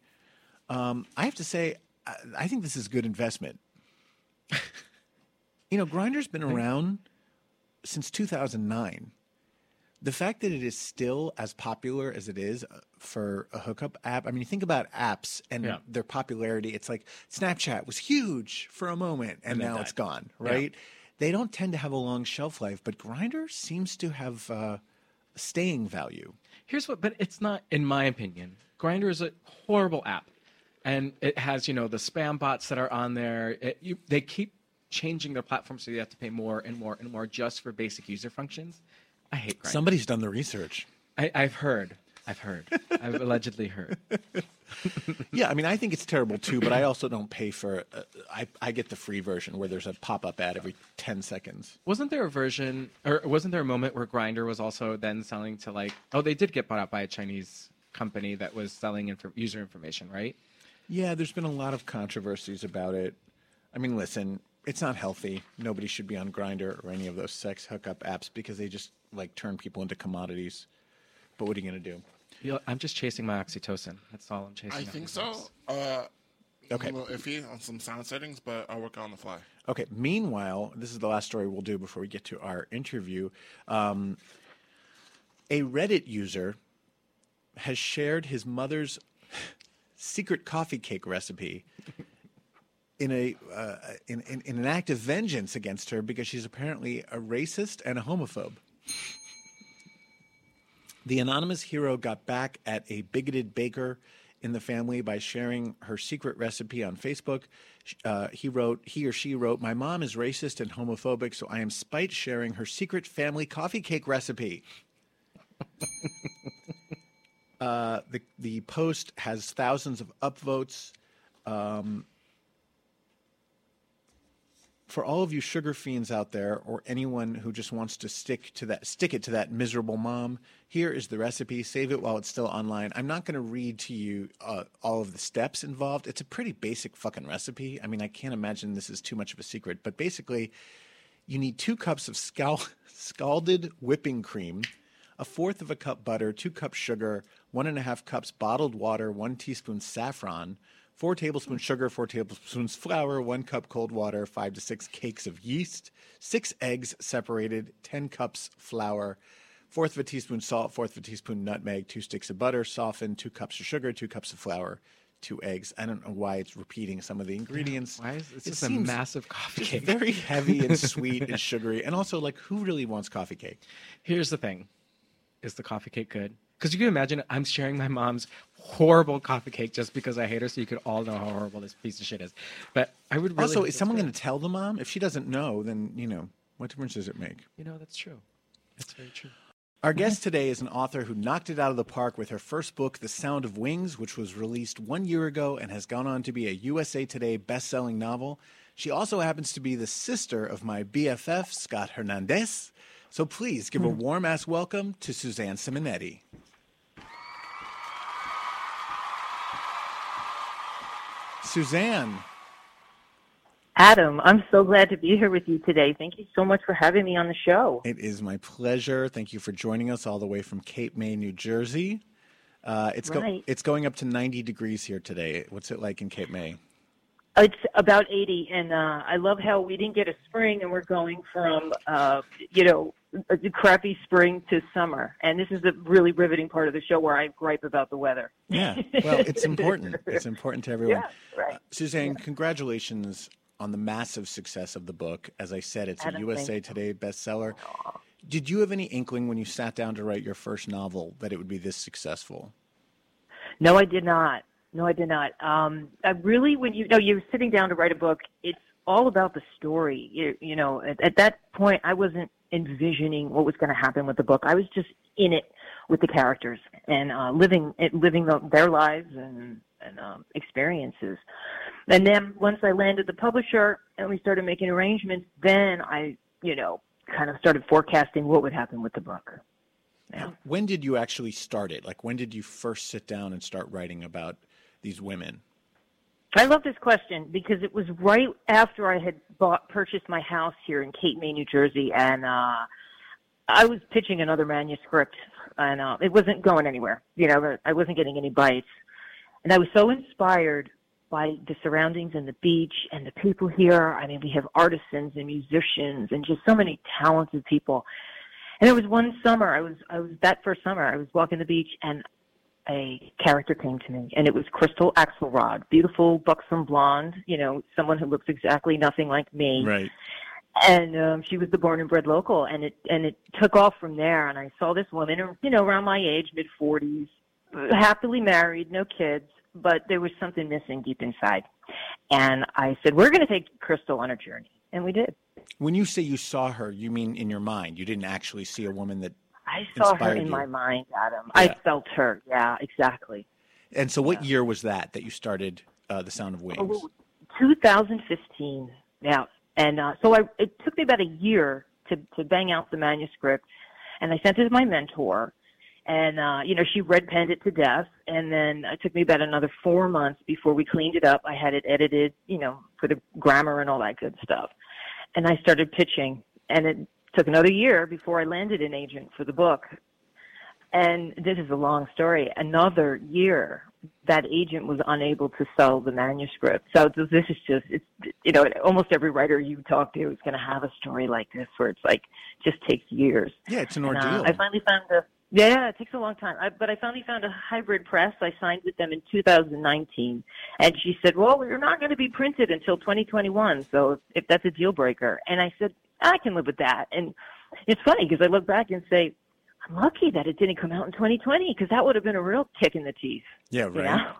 S2: Um, I have to say, I, I think this is good investment. you know, Grindr's been around since 2009. The fact that it is still as popular as it is uh, for a hookup app, I mean, you think about apps and
S6: Yeah.
S2: their popularity. It's like Snapchat was huge for a moment and,
S6: then
S2: now
S6: died.
S2: it's gone,
S6: Yeah.
S2: They don't tend to have a long shelf life, but Grindr seems to have uh, staying value.
S6: Here's what, but it's not, in my opinion. Grindr is a horrible app, and it has you know the spam bots that are on there. It, you, they keep changing their platform, so you have to pay more and more and more just for basic user functions. I hate Grindr.
S2: Somebody's done the research.
S6: I, I've heard. I've heard. I've allegedly heard.
S2: Yeah, I mean, I think it's terrible too, but I also don't pay for. Uh, I I get the free version where there's a pop up ad every ten seconds.
S6: Wasn't there a version, or wasn't there a moment where Grindr was also then selling to like? Oh, they did get bought out by a Chinese company that was selling inf- user information, right?
S2: Yeah, there's been a lot of controversies about it. I mean, listen, it's not healthy. Nobody should be on Grindr or any of those sex hookup apps because they just like turn people into commodities. But what are you gonna do?
S6: You know, I'm just chasing my oxytocin. That's all I'm chasing.
S4: I think so. Uh,
S2: Okay.
S4: I'm a little iffy on some sound settings, but I'll work on the fly.
S2: Okay. Meanwhile, this is the last story we'll do before we get to our interview. Um, a Reddit user has shared his mother's secret coffee cake recipe in a uh, in, in, in an act of vengeance against her because she's apparently a racist and a homophobe. The anonymous hero got back at a bigoted baker in the family by sharing her secret recipe on Facebook. Uh, he wrote, he or she wrote, "My mom is racist and homophobic, so I am spite sharing her secret family coffee cake recipe." uh, the the post has thousands of upvotes. Um, for all of you sugar fiends out there, or anyone who just wants to stick to that, stick it to that miserable mom, here is the recipe. Save it while it's still online. I'm not going to read to you uh, all of the steps involved. It's a pretty basic fucking recipe. I mean, I can't imagine this is too much of a secret, but basically, you need two cups of scal- scalded whipping cream, a fourth of a cup butter, two cups sugar, one and a half cups bottled water, one teaspoon saffron, four tablespoons sugar, four tablespoons flour, one cup cold water, five to six cakes of yeast, six eggs separated, 10 cups flour, fourth of a teaspoon salt, fourth of a teaspoon nutmeg, two sticks of butter, softened, two cups of sugar, two cups of flour, two eggs. I don't know why it's repeating some of the ingredients.
S6: Why is
S2: It
S6: just a massive coffee cake?
S2: very heavy and sweet and sugary, and also like who really wants coffee cake?
S6: Here's the thing: is the coffee cake good? Because you can imagine I'm sharing my mom's horrible coffee cake just because I hate her, so you could all know how horrible this piece of shit is. But I would really
S2: also, is someone going to tell the mom? If she doesn't know, then you know what difference does it make?
S6: You know, that's true. That's very true.
S2: Our mm-hmm. guest today is an author who knocked it out of the park with her first book, The Sound of Wings, which was released one year ago and has gone on to be a USA Today best-selling novel. She also happens to be the sister of my BFF, Scott Hernandez. So please give a mm-hmm. warm ass welcome to Suzanne Simonetti. Suzanne,
S3: Adam, I'm so glad to be here with you today. Thank you so much for having me on the show.
S2: it is my pleasure. Thank you for joining us all the way from Cape May, New Jersey. Uh, it's go- it's going up to 90 degrees here today. What's it like in Cape May?
S3: It's about 80, and uh, I love how we didn't get a spring, and we're going from, uh, you know, a crappy spring to summer. And this is a really riveting part of the show where I gripe about the weather.
S2: Yeah, well, it's important. It's important to everyone.
S3: Yeah, right.
S2: Uh, Suzanne, congratulations on the massive success of the book. As I said, it's a USA Today bestseller. Did you have any inkling when you sat down to write your first novel that it would be this successful?
S3: No, I did not. No, I did not. Um, I really, when you know you're sitting down to write a book, it's all about the story. You, you know, at, at that point, I wasn't envisioning what was going to happen with the book. I was just in it with the characters and uh, living it, living the, their lives and and um, experiences. And then once I landed the publisher and we started making arrangements, then I, you know, kind of started forecasting what would happen with the book. Yeah.
S2: When did you actually start it? Like, when did you first sit down and start writing about these women?
S3: I love this question because it was right after I had bought purchased my house here in Cape May, New Jersey, and uh, I was pitching another manuscript, and uh, it wasn't going anywhere. You know, I wasn't getting any bites, and I was so inspired by the surroundings and the beach and the people here. I mean, we have artisans and musicians and just so many talented people. And it was one summer. I was I was that first summer. I was walking the beach, and a character came to me, and it was Crystal Axelrod, beautiful, buxom blonde. You know, someone who looks exactly nothing like me.
S2: Right.
S3: And um, she was the born and bred local, and it and it took off from there. And I saw this woman, you know, around my age, mid forties, happily married, no kids, but there was something missing deep inside. And I said, "We're going to take Crystal on a journey," and we did.
S2: When you say you saw her, you mean in your mind. You didn't actually see a woman that.
S3: I saw her in
S2: you.
S3: my mind, Adam.
S2: Yeah.
S3: I felt her. Yeah, exactly.
S2: And so, what year was that that you started uh, The Sound of Wings?
S3: Oh, 2015. Yeah, and uh, so I it took me about a year to to bang out the manuscript, and I sent it to my mentor, and uh, you know she red penned it to death, and then it took me about another four months before we cleaned it up. I had it edited, you know, for the grammar and all that good stuff, and I started pitching, and it took another year before I landed an agent for the book. And this is a long story. Another year, that agent was unable to sell the manuscript. So this is just, it's, you know, almost every writer you talk to is going to have a story like this where it's like, just takes years.
S2: Yeah, it's an
S3: And, uh,
S2: ordeal.
S3: I finally found a, yeah, it takes a long time. I, but I finally found a hybrid press. I signed with them in 2019. And she said, well, you're not going to be printed until 2021. So if, if that's a deal breaker. And I said, I can live with that. And it's funny because I look back and say, I'm lucky that it didn't come out in 2020 because that would have been a real kick in the teeth.
S2: yeah,
S3: You
S2: right.
S3: know?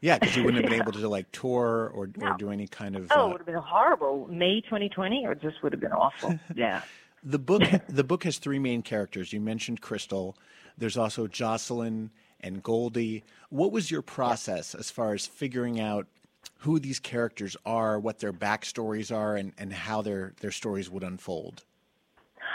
S2: Yeah, because you wouldn't have been able to like tour or, or do any kind of.
S3: Oh, it
S2: uh,
S3: would have been horrible. May 2020, or it just would have been awful. Yeah.
S2: The book the book has three main characters. You mentioned Crystal. There's also Jocelyn and Goldie. What was your process as far as figuring out who these characters are, what their backstories are, and, and how their, their stories would unfold?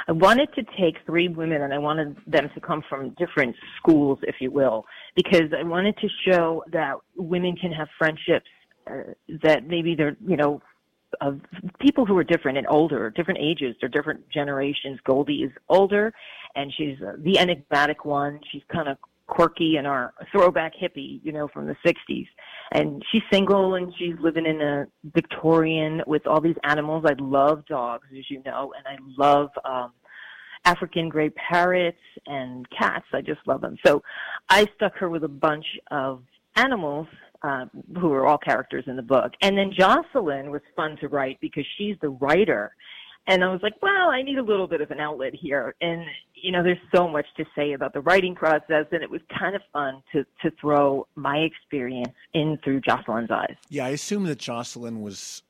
S3: I wanted to take three women and I wanted them to come from different schools, if you will, because I wanted to show that women can have friendships uh, that maybe they're, you know, of people who are different and older, different ages, they're different generations. Goldie is older and she's uh, the enigmatic one. She's kind of quirky and our throwback hippie, you know, from the 60s. And she's single and she's living in a Victorian with all these animals. I love dogs, as you know, and I love um, African gray parrots and cats. I just love them. So I stuck her with a bunch of animals uh, who are all characters in the book. And then Jocelyn was fun to write because she's the writer. And I was like, well, I need a little bit of an outlet here. And, you know, there's so much to say about the writing process, and it was kind of fun to, to throw my experience in through Jocelyn's eyes.
S2: Yeah, I assume that Jocelyn was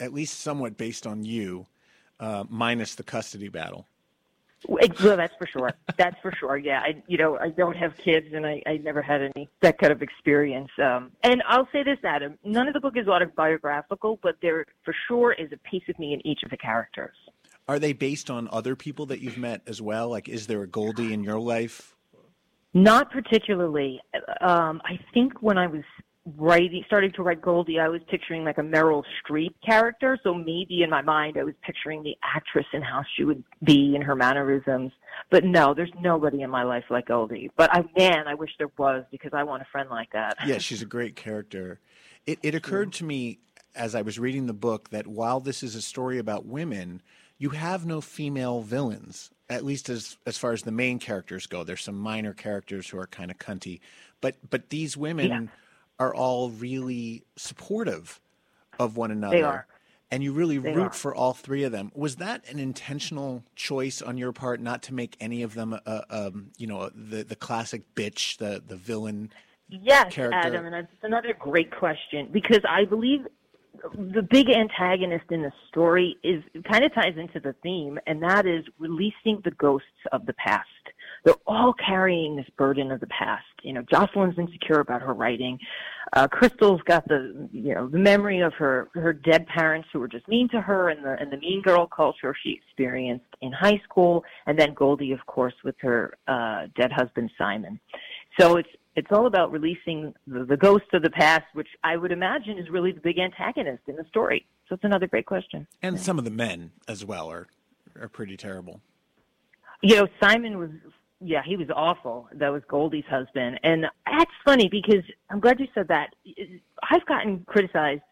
S2: at least somewhat based on you, uh, minus the custody battle.
S3: Well, that's for sure. That's for sure. Yeah, I you know I don't have kids, and I I never had any that kind of experience. Um, and I'll say this, Adam: none of the book is autobiographical, but there for sure is a piece of me in each of the characters.
S2: Are they based on other people that you've met as well? Like, is there a Goldie in your life?
S3: Not particularly. Um, I think when I was writing, starting to write Goldie, I was picturing like a Meryl Streep character. So maybe in my mind, I was picturing the actress and how she would be and her mannerisms. But no, there's nobody in my life like Goldie. But I, man, I wish there was because I want a friend like that.
S2: Yeah, she's a great character. It, it occurred to me as I was reading the book that while this is a story about women, you have no female villains, at least as as far as the main characters go. There's some minor characters who are kind of cunty, but but these women.
S3: Yeah
S2: are all really supportive of one another.
S3: They are.
S2: And you really
S3: They
S2: root
S3: are.
S2: for all three of them. Was that an intentional choice on your part, not to make any of them, uh, um, you know, the the classic bitch, the the villain?
S3: Yes,
S2: character.
S3: Adam, and that's another great question because I believe the big antagonist in the story is kind of ties into the theme, and that is releasing the ghosts of the past. They're all carrying this burden of the past. You know, Jocelyn's insecure about her writing. Uh, Crystal's got the you know the memory of her her dead parents who were just mean to her, and the and the mean girl culture she experienced in high school, and then Goldie, of course, with her uh, dead husband Simon. So it's it's all about releasing the, the ghosts of the past, which I would imagine is really the big antagonist in the story. So it's another great question.
S2: And some of the men as well are are pretty terrible.
S3: You know, Simon was, yeah, he was awful. That was Goldie's husband. And that's funny because I'm glad you said that. I've gotten criticized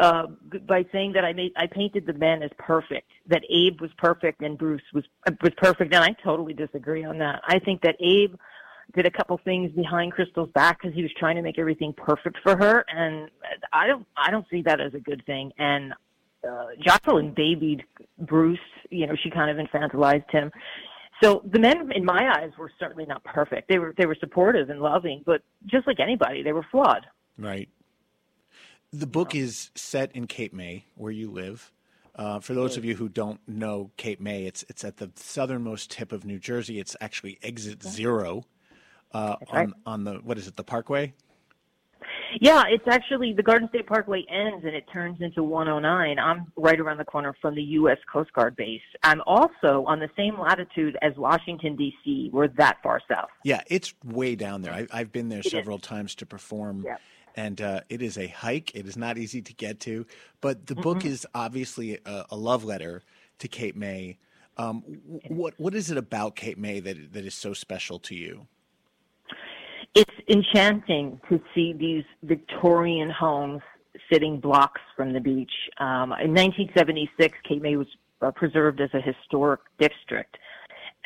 S3: uh, by saying that I made I painted the men as perfect, that Abe was perfect and Bruce was was perfect, and I totally disagree on that. I think that Abe did a couple things behind Crystal's back because he was trying to make everything perfect for her, and I don't I don't see that as a good thing. And uh, Jocelyn babied Bruce, you know, she kind of infantilized him. So the men, in my eyes, were certainly not perfect. They were they were supportive and loving, but just like anybody, they were flawed.
S2: Right. The book is set in Cape May, where you live. Uh, for those of you who don't know Cape May, it's it's at the southernmost tip of New Jersey. It's actually exit zero uh, on on the what is it, the Parkway?
S3: Yeah, it's actually the Garden State Parkway ends and it turns into 109. I'm right around the corner from the U.S. Coast Guard base. I'm also on the same latitude as Washington D.C. We're that far south.
S2: Yeah, it's way down there. I, I've been there
S3: is.
S2: several times to perform,
S3: Yeah.
S2: and uh, it is a hike. It is not easy to get to, but the book is obviously a, a love letter to Cape May. Um, what what is it about Cape May that that is so special to you?
S3: It's enchanting to see these Victorian homes sitting blocks from the beach. Um, in 1976, Cape May was uh, preserved as a historic district,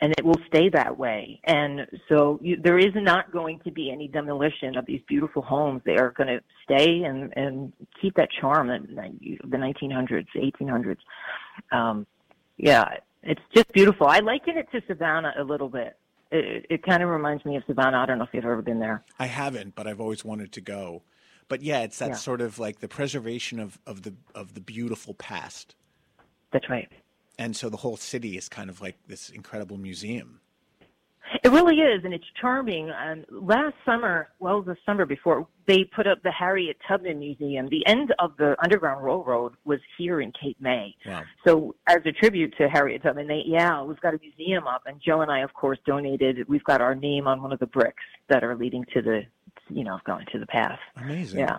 S3: and it will stay that way. And so you, there is not going to be any demolition of these beautiful homes. They are going to stay and, and keep that charm in the 1900s, 1800s. Um, yeah, it's just beautiful. I liken it to Savannah a little bit. It, it kind of reminds me of Savannah. I don't know if you've ever been there.
S2: I haven't, but I've always wanted to go. But yeah, it's that
S3: Yeah.
S2: sort of like the preservation of, of the of the beautiful past,
S3: That's right.
S2: and so the whole city is kind of like this incredible museum.
S3: It really is, and it's charming. Um, last summer, well, the summer before, they put up the Harriet Tubman Museum. The end of the Underground Railroad was here in Cape May.
S2: Wow.
S3: So, as a tribute to Harriet Tubman, they yeah, we've got a museum up, and Joe and I, of course, donated. We've got our name on one of the bricks that are leading to the, you know, going to the path.
S2: Amazing.
S3: Yeah,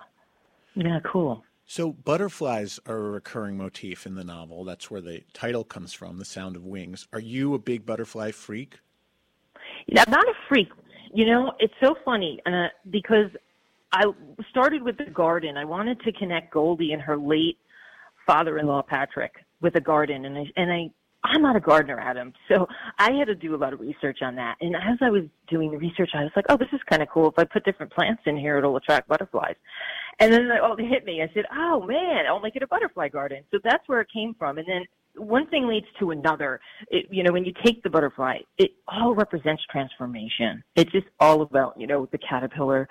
S3: yeah, cool.
S2: So butterflies are a recurring motif in the novel. That's where the title comes from, The Sound of Wings. Are you a big butterfly freak?
S3: I'm not a freak. You know, it's so funny uh, because I started with the garden. I wanted to connect Goldie and her late father-in-law Patrick with a garden, and I and I I'm not a gardener, Adam. So I had to do a lot of research on that. And as I was doing the research, I was like, oh, this is kind of cool. If I put different plants in here, it'll attract butterflies. And then it all hit me. I said, oh man, I'll make it a butterfly garden. So that's where it came from. And then one thing leads to another. It, you know, when you take the butterfly, it all represents transformation. It's just all about, you know, the caterpillar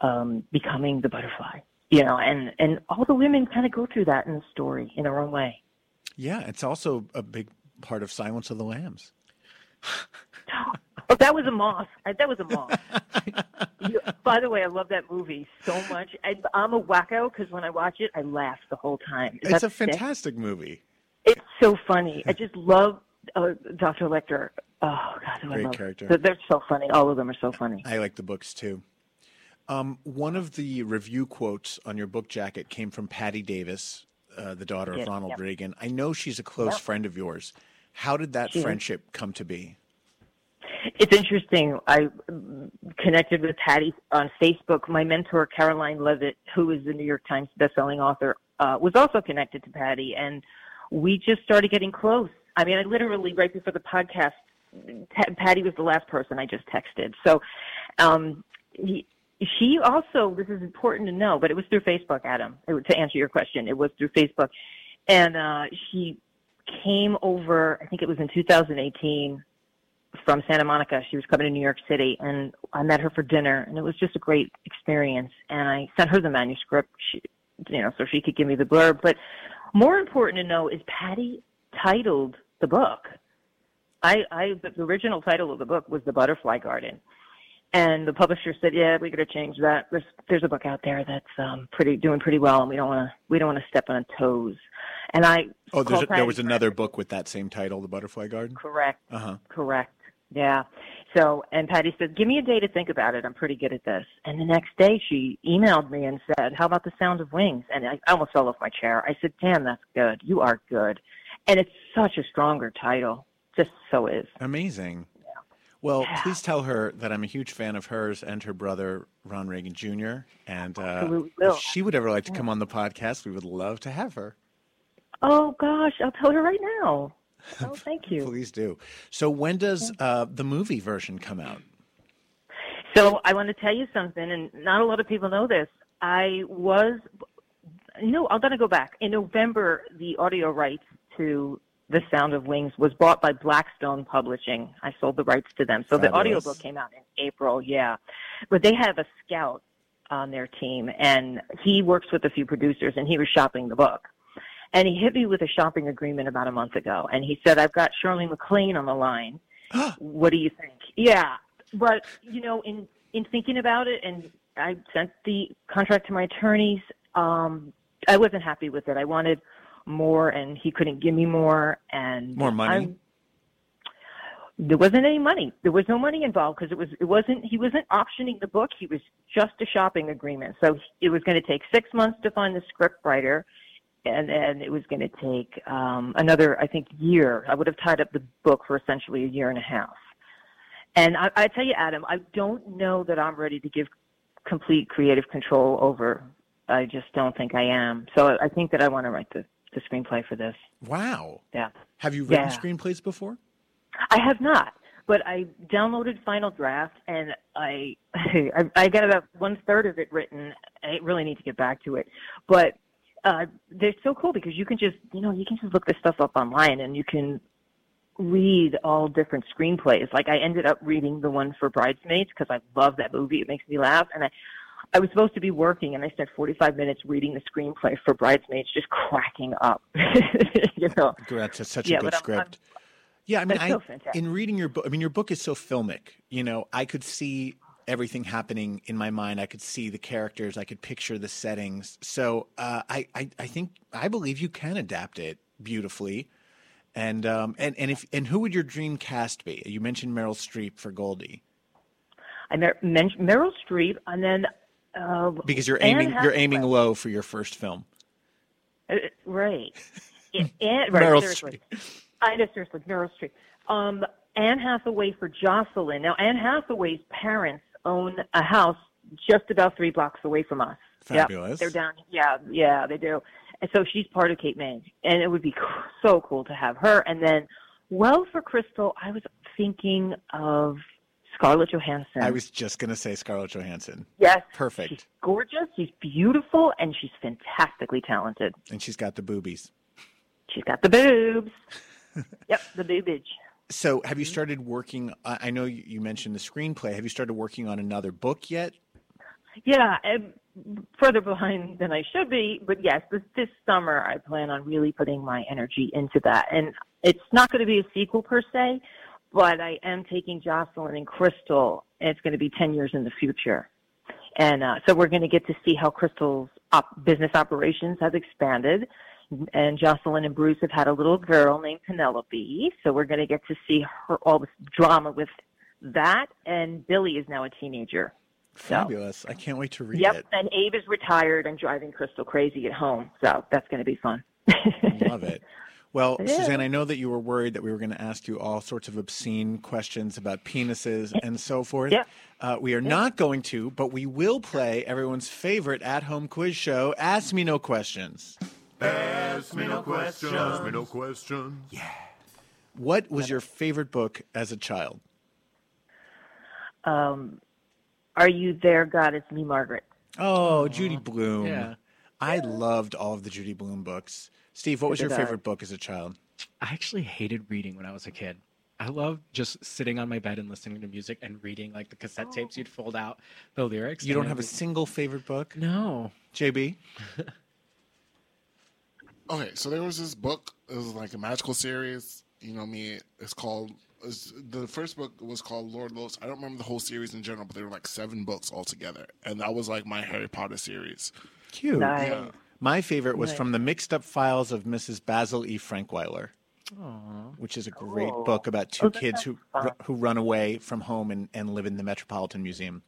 S3: um, becoming the butterfly. You know, and and all the women kind of go through that in the story in their own way.
S2: Yeah, it's also a big part of Silence of the Lambs.
S3: Oh, that was a moth. That was a moth. You- by the way, I love that movie so much. I, I'm a wacko because when I watch it, I laugh the whole time. Is
S2: It's a
S3: sick?
S2: fantastic movie.
S3: It's so funny. I just love uh, Dr. Lecter. Oh God, who I
S2: Great
S3: love.
S2: character.
S3: They're, they're so funny. All of them are so funny.
S2: I like the books too. Um, one of the review quotes on your book jacket came from Patti Davis, uh, the daughter of Ronald
S3: yep.
S2: Reagan. I know she's a close
S3: Yep.
S2: friend of yours. How did that
S3: She is.
S2: friendship come to be?
S3: It's interesting. I connected with Patti on Facebook. My mentor, Caroline Leavitt, who is the New York Times bestselling author, uh, was also connected to Patti, and we just started getting close. I mean, I literally right before the podcast, Ta- Patti was the last person I just texted. So, um, he, she also. This is important to know, but it was through Facebook, Adam. To answer your question, it was through Facebook, and uh, she came over. I think it was in 2018 from Santa Monica. She was coming to New York City, and I met her for dinner, and it was just a great experience. And I sent her the manuscript, she, you know, so she could give me the blurb. But more important to know is Patti titled the book. I, I the original title of the book was The Butterfly Garden, and the publisher said, "Yeah, we got to change that. There's there's a book out there that's um, pretty doing pretty well, and we don't want to we don't want to step on toes." And I
S2: Oh, there's a, there was another book with that same title, The Butterfly Garden.
S3: Correct.
S2: Uh huh.
S3: Correct. Yeah. So, and Patti said, give me a day to think about it. I'm pretty good at this. And the next day she emailed me and said, how about the sound of wings? And I, almost fell off my chair. I said, damn, that's good. You are good. And it's such a stronger title. Just so is.
S2: Amazing. Well,
S3: Yeah.
S2: please tell her that I'm a huge fan of hers and her brother Ron Reagan Jr. And uh, if she would ever like to come on the podcast, we would love to have her.
S3: Oh gosh, I'll tell her right now. Oh, thank you.
S2: Please do. So when does uh, the movie version come out?
S3: So I want to tell you something, and not a lot of people know this. I was, no, I'm going to go back. In November, the audio rights to The Sound of Wings was bought by Blackstone Publishing. I sold the rights to them. So the
S2: Fabulous.
S3: audiobook came out in April, yeah. But they have a scout on their team, and he works with a few producers, and he was shopping the book. And he hit me with a shopping agreement about a month ago, and he said, I've got Shirley MacLaine on the line what do you think? Yeah, but you know, in in thinking about it, and I sent the contract to my attorneys. Um, I wasn't happy with it. I wanted more, and he couldn't give me more. And
S2: More money?
S3: I'm- there wasn't any money. There was no money involved because it was it wasn't he wasn't optioning the book. He was just a shopping agreement. So it was going to take six months to find the script writer, and then it was going to take um, another, I think, year. I would have tied up the book for essentially a year and a half. And I, I tell you, Adam, I don't know that I'm ready to give complete creative control over. I just don't think I am. So I think that I want to write the, the screenplay for this.
S2: Wow.
S3: Yeah.
S2: Have you written
S3: Yeah.
S2: screenplays before?
S3: I have not, but I downloaded Final Draft and I I, I got about one third of it written. I really need to get back to it, but uh, they're so cool because you can just you know you can just look this stuff up online and you can read all different screenplays. Like I ended up reading the one for Bridesmaids because I love that movie. It makes me laugh, and I. I was supposed to be working, and I spent 45 minutes reading the screenplay for Bridesmaids, just cracking up. you know,
S2: That's such
S3: Yeah,
S2: a good
S3: I'm-
S2: script. Yeah, I mean, I,
S3: so
S2: in reading your book, I mean, your book is so filmic. You know, I could see everything happening in my mind. I could see the characters. I could picture the settings. So uh, I, I, I think I believe you can adapt it beautifully. And um, and and if and who would your dream cast be? You mentioned Meryl Streep for Goldie
S3: I mer- mentioned Meryl Streep, and then uh,
S2: because you're aiming you're aiming low for your first film.
S3: Uh, right. Anne, right,
S2: Meryl
S3: seriously. I know, seriously, Meryl Streep. Um, Anne Hathaway for Jocelyn. Now, Anne Hathaway's parents own a house just about three blocks away from us. Yep,
S2: Fabulous.
S3: they're down. Yeah, yeah, they do. And so she's part of Cape May, and it would be so cool to have her. And then, well, for Crystal, I was thinking of Scarlett Johansson.
S2: I was just gonna say Scarlett Johansson,
S3: yes,
S2: Perfect.
S3: She's gorgeous. She's beautiful, and she's fantastically talented.
S2: and she's got the boobies.
S3: She's got the boobs. yep, the boobage.
S2: So, have you
S3: Mm-hmm.
S2: started working? I know you you mentioned the screenplay. Have you started working on another book yet?
S3: Yeah, I'm further behind than I should be, but yes, this this summer I plan on really putting my energy into that. And it's not going to be a sequel per se, but I am taking Jocelyn and Crystal, and it's going to be 10 years in the future. And uh, so we're going to get to see how Crystal's op- business operations have expanded. And Jocelyn and Bruce have had a little girl named Penelope, so we're going to get to see her all this drama with that. And Billy is now a teenager. So-
S2: Fabulous! I can't wait to read
S3: Yep,
S2: it.
S3: Yep, and Abe is retired and driving Crystal crazy at home, so that's going to be fun.
S2: Love it. Well,
S3: Yeah.
S2: Suzanne, I know that you were worried that we were going to ask you all sorts of obscene questions about penises and so forth.
S3: Yeah.
S2: Uh, we are not going to, but we will play everyone's favorite at-home quiz show, Ask Me No Questions.
S7: Ask me no questions. Ask me no questions. Yeah.
S2: What was your favorite book as a child?
S3: Um, are you there, God? It's me, Margaret.
S2: Oh, Judy Blume.
S6: Yeah.
S2: I loved all of the Judy Blume books. Steve, what was your favorite book as a child?
S6: I actually hated reading when I was a kid. I loved just sitting on my bed and listening to music and reading like the cassette tapes. You'd fold out the lyrics.
S2: You don't have a single favorite book?
S6: no.
S2: JB?
S4: Okay, so there was this book. It was like a magical series. You know me. It's called. It's, the first book was called Lord Loss. I don't remember the whole series in general, but there were like seven books altogether, and that was like my Harry Potter series.
S2: Cute.
S3: Nice.
S4: Yeah.
S2: My favorite was
S3: Nice.
S2: from the Mixed Up Files of Mrs. Basil E. Frankweiler, which is a great
S3: Cool.
S2: book about two
S3: Oh,
S2: kids who
S3: sounds fun.
S2: who run away from home and, and live in the Metropolitan Museum.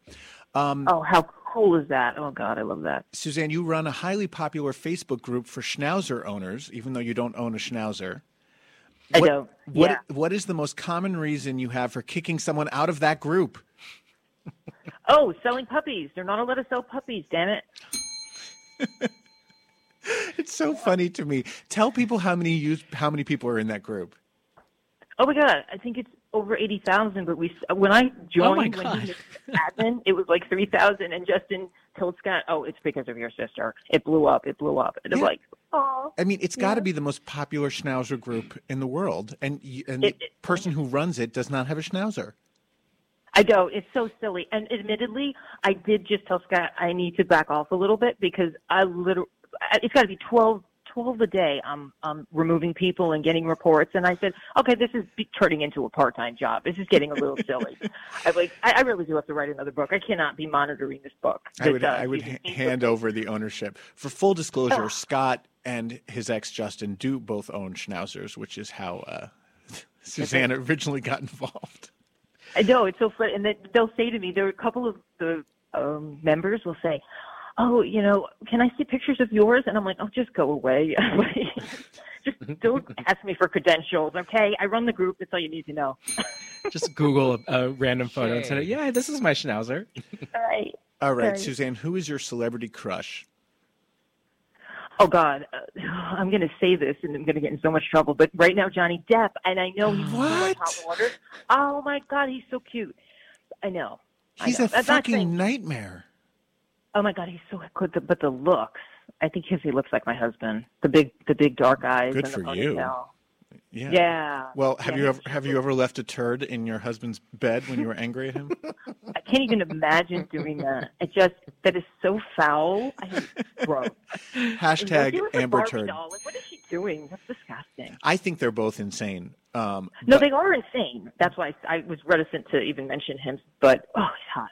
S3: Um, oh, how cool is that? Oh, God, I love that.
S2: Suzanne, you run a highly popular Facebook group for Schnauzer owners, even though you don't own a Schnauzer.
S3: I don't.
S2: What, what is the most common reason you have for kicking someone out of that group?
S3: Oh, selling puppies. They're not allowed to sell puppies. Damn it.
S2: It's so funny to me. Tell people how many use how many people are in that group.
S3: Oh my God, I think it's over eighty thousand. But we uh, when I
S6: Oh
S3: joined when
S6: God.
S3: he was admin, it was like three thousand. And Justin told Scott, "Oh, it's because of your sister. It blew up. It blew up." And I'm like, "Oh."
S2: I mean, it's got to be the most popular Schnauzer group in the world, and and
S3: It-
S2: the
S3: it-
S2: person who runs it does not have a Schnauzer.
S3: I know it's so silly. And admittedly, I did just tell Scott I need to back off a little bit because I literally uh, it's got to be 12, 12 a day. I'm I'm removing people and getting reports, and I said, okay, this is be- turning into a part time job. This is getting a little silly. I like I, I really do have to write another book. I cannot be monitoring this book.
S2: I would
S3: uh,
S2: I would ha- hand over the ownership. For full disclosure,
S3: Oh.
S2: Scott and his ex Justin do both own Schnauzers, which is how uh, Suzanne originally got involved.
S3: I know it's so funny, and they'll say to me, there are a couple of the um, members will say, "Oh, you know, can I see pictures of yours?" And I'm like, "Oh, just go away. just don't ask me for credentials, okay? I run the group. That's all you need to know."
S6: Just Google a, a random photo and say, "Yeah, this is my schnauzer."
S3: All right.
S2: All right,
S3: Okay.
S2: Suzanne, who is your celebrity crush?
S3: Oh God, uh, I'm going to say this, and I'm going to get in so much trouble. But right now, Johnny Depp, and I know he's so much
S2: What?
S3: hot water. Oh my God, he's so cute. I know. I
S2: He's
S3: know.
S2: a
S3: I'm not
S2: fucking nightmare.
S3: Oh my God, he's so good. But the looks, I think because he looks like my husband. The big, the big dark eyes
S2: Good
S3: and
S2: for
S3: the
S2: you. Yeah.
S3: Yeah.
S2: Well, have
S3: Yeah.
S2: you ever have you ever left a turd in your husband's bed when you were angry at him?
S3: I can't even imagine doing that. It just that is so foul. I hate gross.
S2: Hashtag
S3: She
S2: Amber turd.
S3: doll. Like, what is she doing? That's disgusting.
S2: I think they're both insane. Um,
S3: No,
S2: but
S3: they are insane. That's why I, I was reticent to even mention him. But oh, he's hot.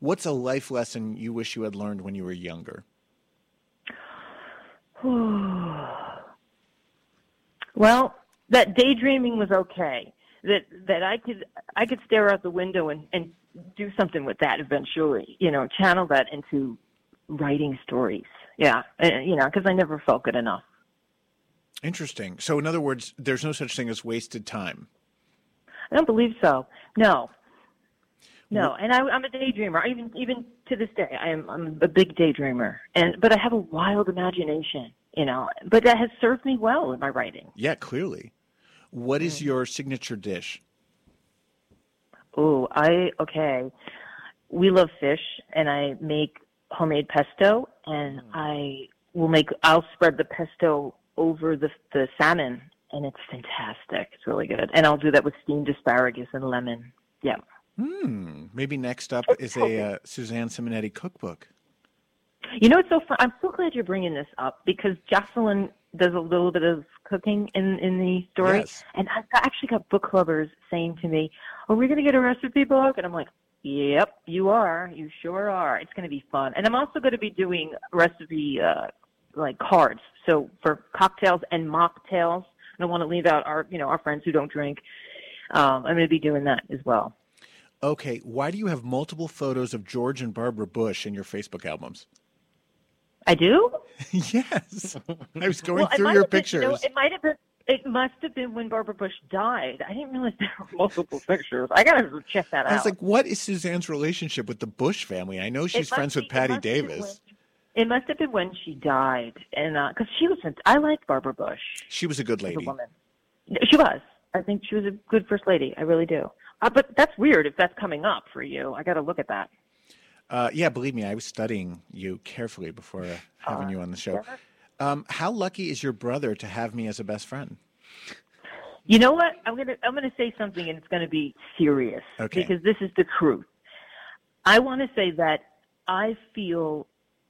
S2: What's a life lesson you wish you had learned when you were younger?
S3: well, that daydreaming was okay. That that I could I could stare out the window and and do something with that eventually. You know, channel that into writing stories. Yeah, and, you know, because I never felt good enough.
S2: Interesting. So, in other words, there's no such thing as wasted time.
S3: I don't believe so. No. No, and I, I'm a daydreamer. I even even to this day, I am I'm a big daydreamer, and but I have a wild imagination, you know. But that has served me well in my writing.
S2: Yeah, clearly. What is mm. your signature dish?
S3: Oh, I okay. We love fish, and I make homemade pesto, and mm. I will make. I'll spread the pesto over the the salmon, and it's fantastic. It's really good, and I'll do that with steamed asparagus and lemon. Yeah.
S2: Hmm. Maybe next up is a uh, Suzanne Simonetti cookbook.
S3: You know, it's so fun. I'm so glad you're bringing this up because Jocelyn does a little bit of cooking in in the story,
S2: Yes.
S3: and I've actually got book clubbers saying to me, "Are we going to get a recipe book?" And I'm like, "Yep, you are. You sure are. It's going to be fun." And I'm also going to be doing recipe uh, like cards, so for cocktails and mocktails. I don't want to leave out our you know our friends who don't drink. Um, I'm going to be doing that as well.
S2: Okay, why do you have multiple photos of George and Barbara Bush in your Facebook albums?
S3: I do.
S2: yes. I was going
S3: Well,
S2: through your
S3: have been-
S2: pictures.
S3: you know, it might have been. It must have been when Barbara Bush died. I didn't realize there were multiple pictures. I gotta check that out.
S2: I was like, what is Suzanne's relationship with the Bush family? I know she's friends with
S3: be- it Patti been
S2: Davis.
S3: it must have been when she died, and uh, because she was, I liked Barbara Bush
S2: She was a good lady.
S3: woman. She was. I think she was a good first lady. I really do. Uh, but that's weird if that's coming up for you. I got to look at that.
S2: Uh, yeah, believe me, I was studying you carefully before uh, having you on the show. Um, how lucky is your brother to have me as a best friend?
S3: You know what? I'm gonna I'm gonna say something, and it's gonna be serious
S2: Okay.
S3: because this is the truth. I want to say that I feel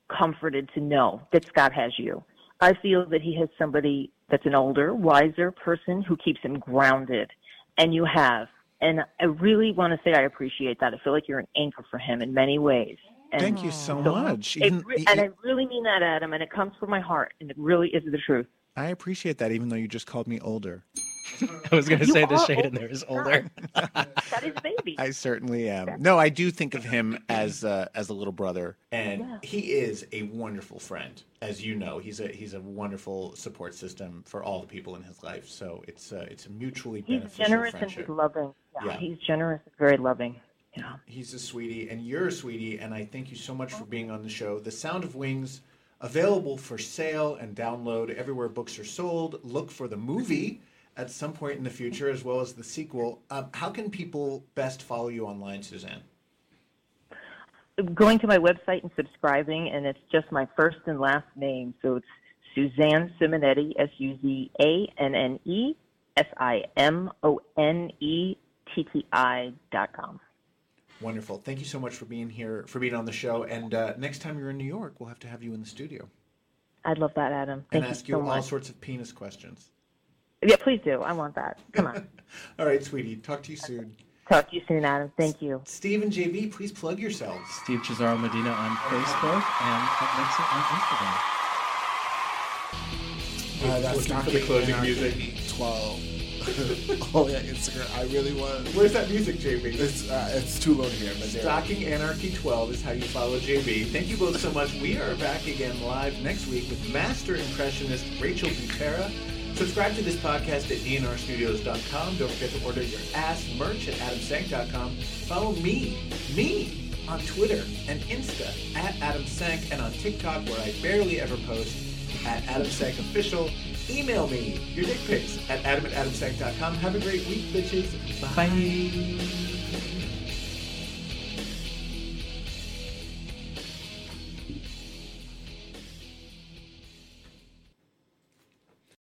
S3: comforted to know that Scott has you. I feel that he has somebody that's an older, wiser person who keeps him grounded, and you have. And I really want to say I appreciate that. I feel like you're an anchor for him in many ways. And
S2: Thank you so much.
S3: It,
S2: Even- e-
S3: and I really mean that, Adam, and it comes from my heart, and it really is the truth.
S2: I appreciate that, even though you just called me older.
S6: I was going to say the
S3: are
S6: shade in
S3: older
S6: there is older.
S3: That is baby.
S2: I certainly am. No, I do think of him as uh, as a little brother, and he is a wonderful friend, as you know. He's a he's a wonderful support system for all the people in his life. So it's uh, it's a mutually
S3: He's
S2: beneficial
S3: generous and
S2: friendship.
S3: he's loving. Yeah,
S2: Yeah.
S3: he's generous and very loving. Yeah.
S2: He's a sweetie, and you're a sweetie, and I thank you so much for being on the show. The Sound of Wings, available for sale and download everywhere books are sold. Look for the movie at some point in the future, as well as the sequel. Um, how can people best follow you online, Suzanne?
S3: Going to my website and subscribing, and it's just my first and last name. So it's Suzanne Simonetti, S U Z A N N E S I M O N E T T I dot com.
S2: Wonderful. Thank you so much for being here, for being on the show. And uh, next time you're in New York, we'll have to have you in the studio
S3: I'd love that, Adam. Thank
S2: and ask
S3: you
S2: you all
S3: much.
S2: sorts of penis questions.
S3: Yeah, please do. I want that. Come on.
S2: All right, sweetie. Talk to you soon.
S3: Talk to you soon, Adam. Thank you.
S2: Steve and JB, please plug yourselves.
S6: Steve Cesaro Medina on Facebook and Cut Nixon on Instagram.
S4: Uh, that's not
S2: for the closing music.
S4: Twelve. oh yeah, Instagram. I really want.
S2: Where's that music, JB?
S4: It's uh, it's too low here, but there.
S2: Stocking Anarchy 12 is how you follow JB. Thank you both so much. We are back again live next week with master impressionist Rachel Butera. Subscribe to this podcast at dnrstudios.com. Don't forget to order your ass merch at adamsank.com. Follow me, me, on Twitter and Insta at adamsank and on TikTok where I barely ever post at adamsankofficial. Email me your dick pics at adam at adamsank.com. Have a great week, bitches. Bye.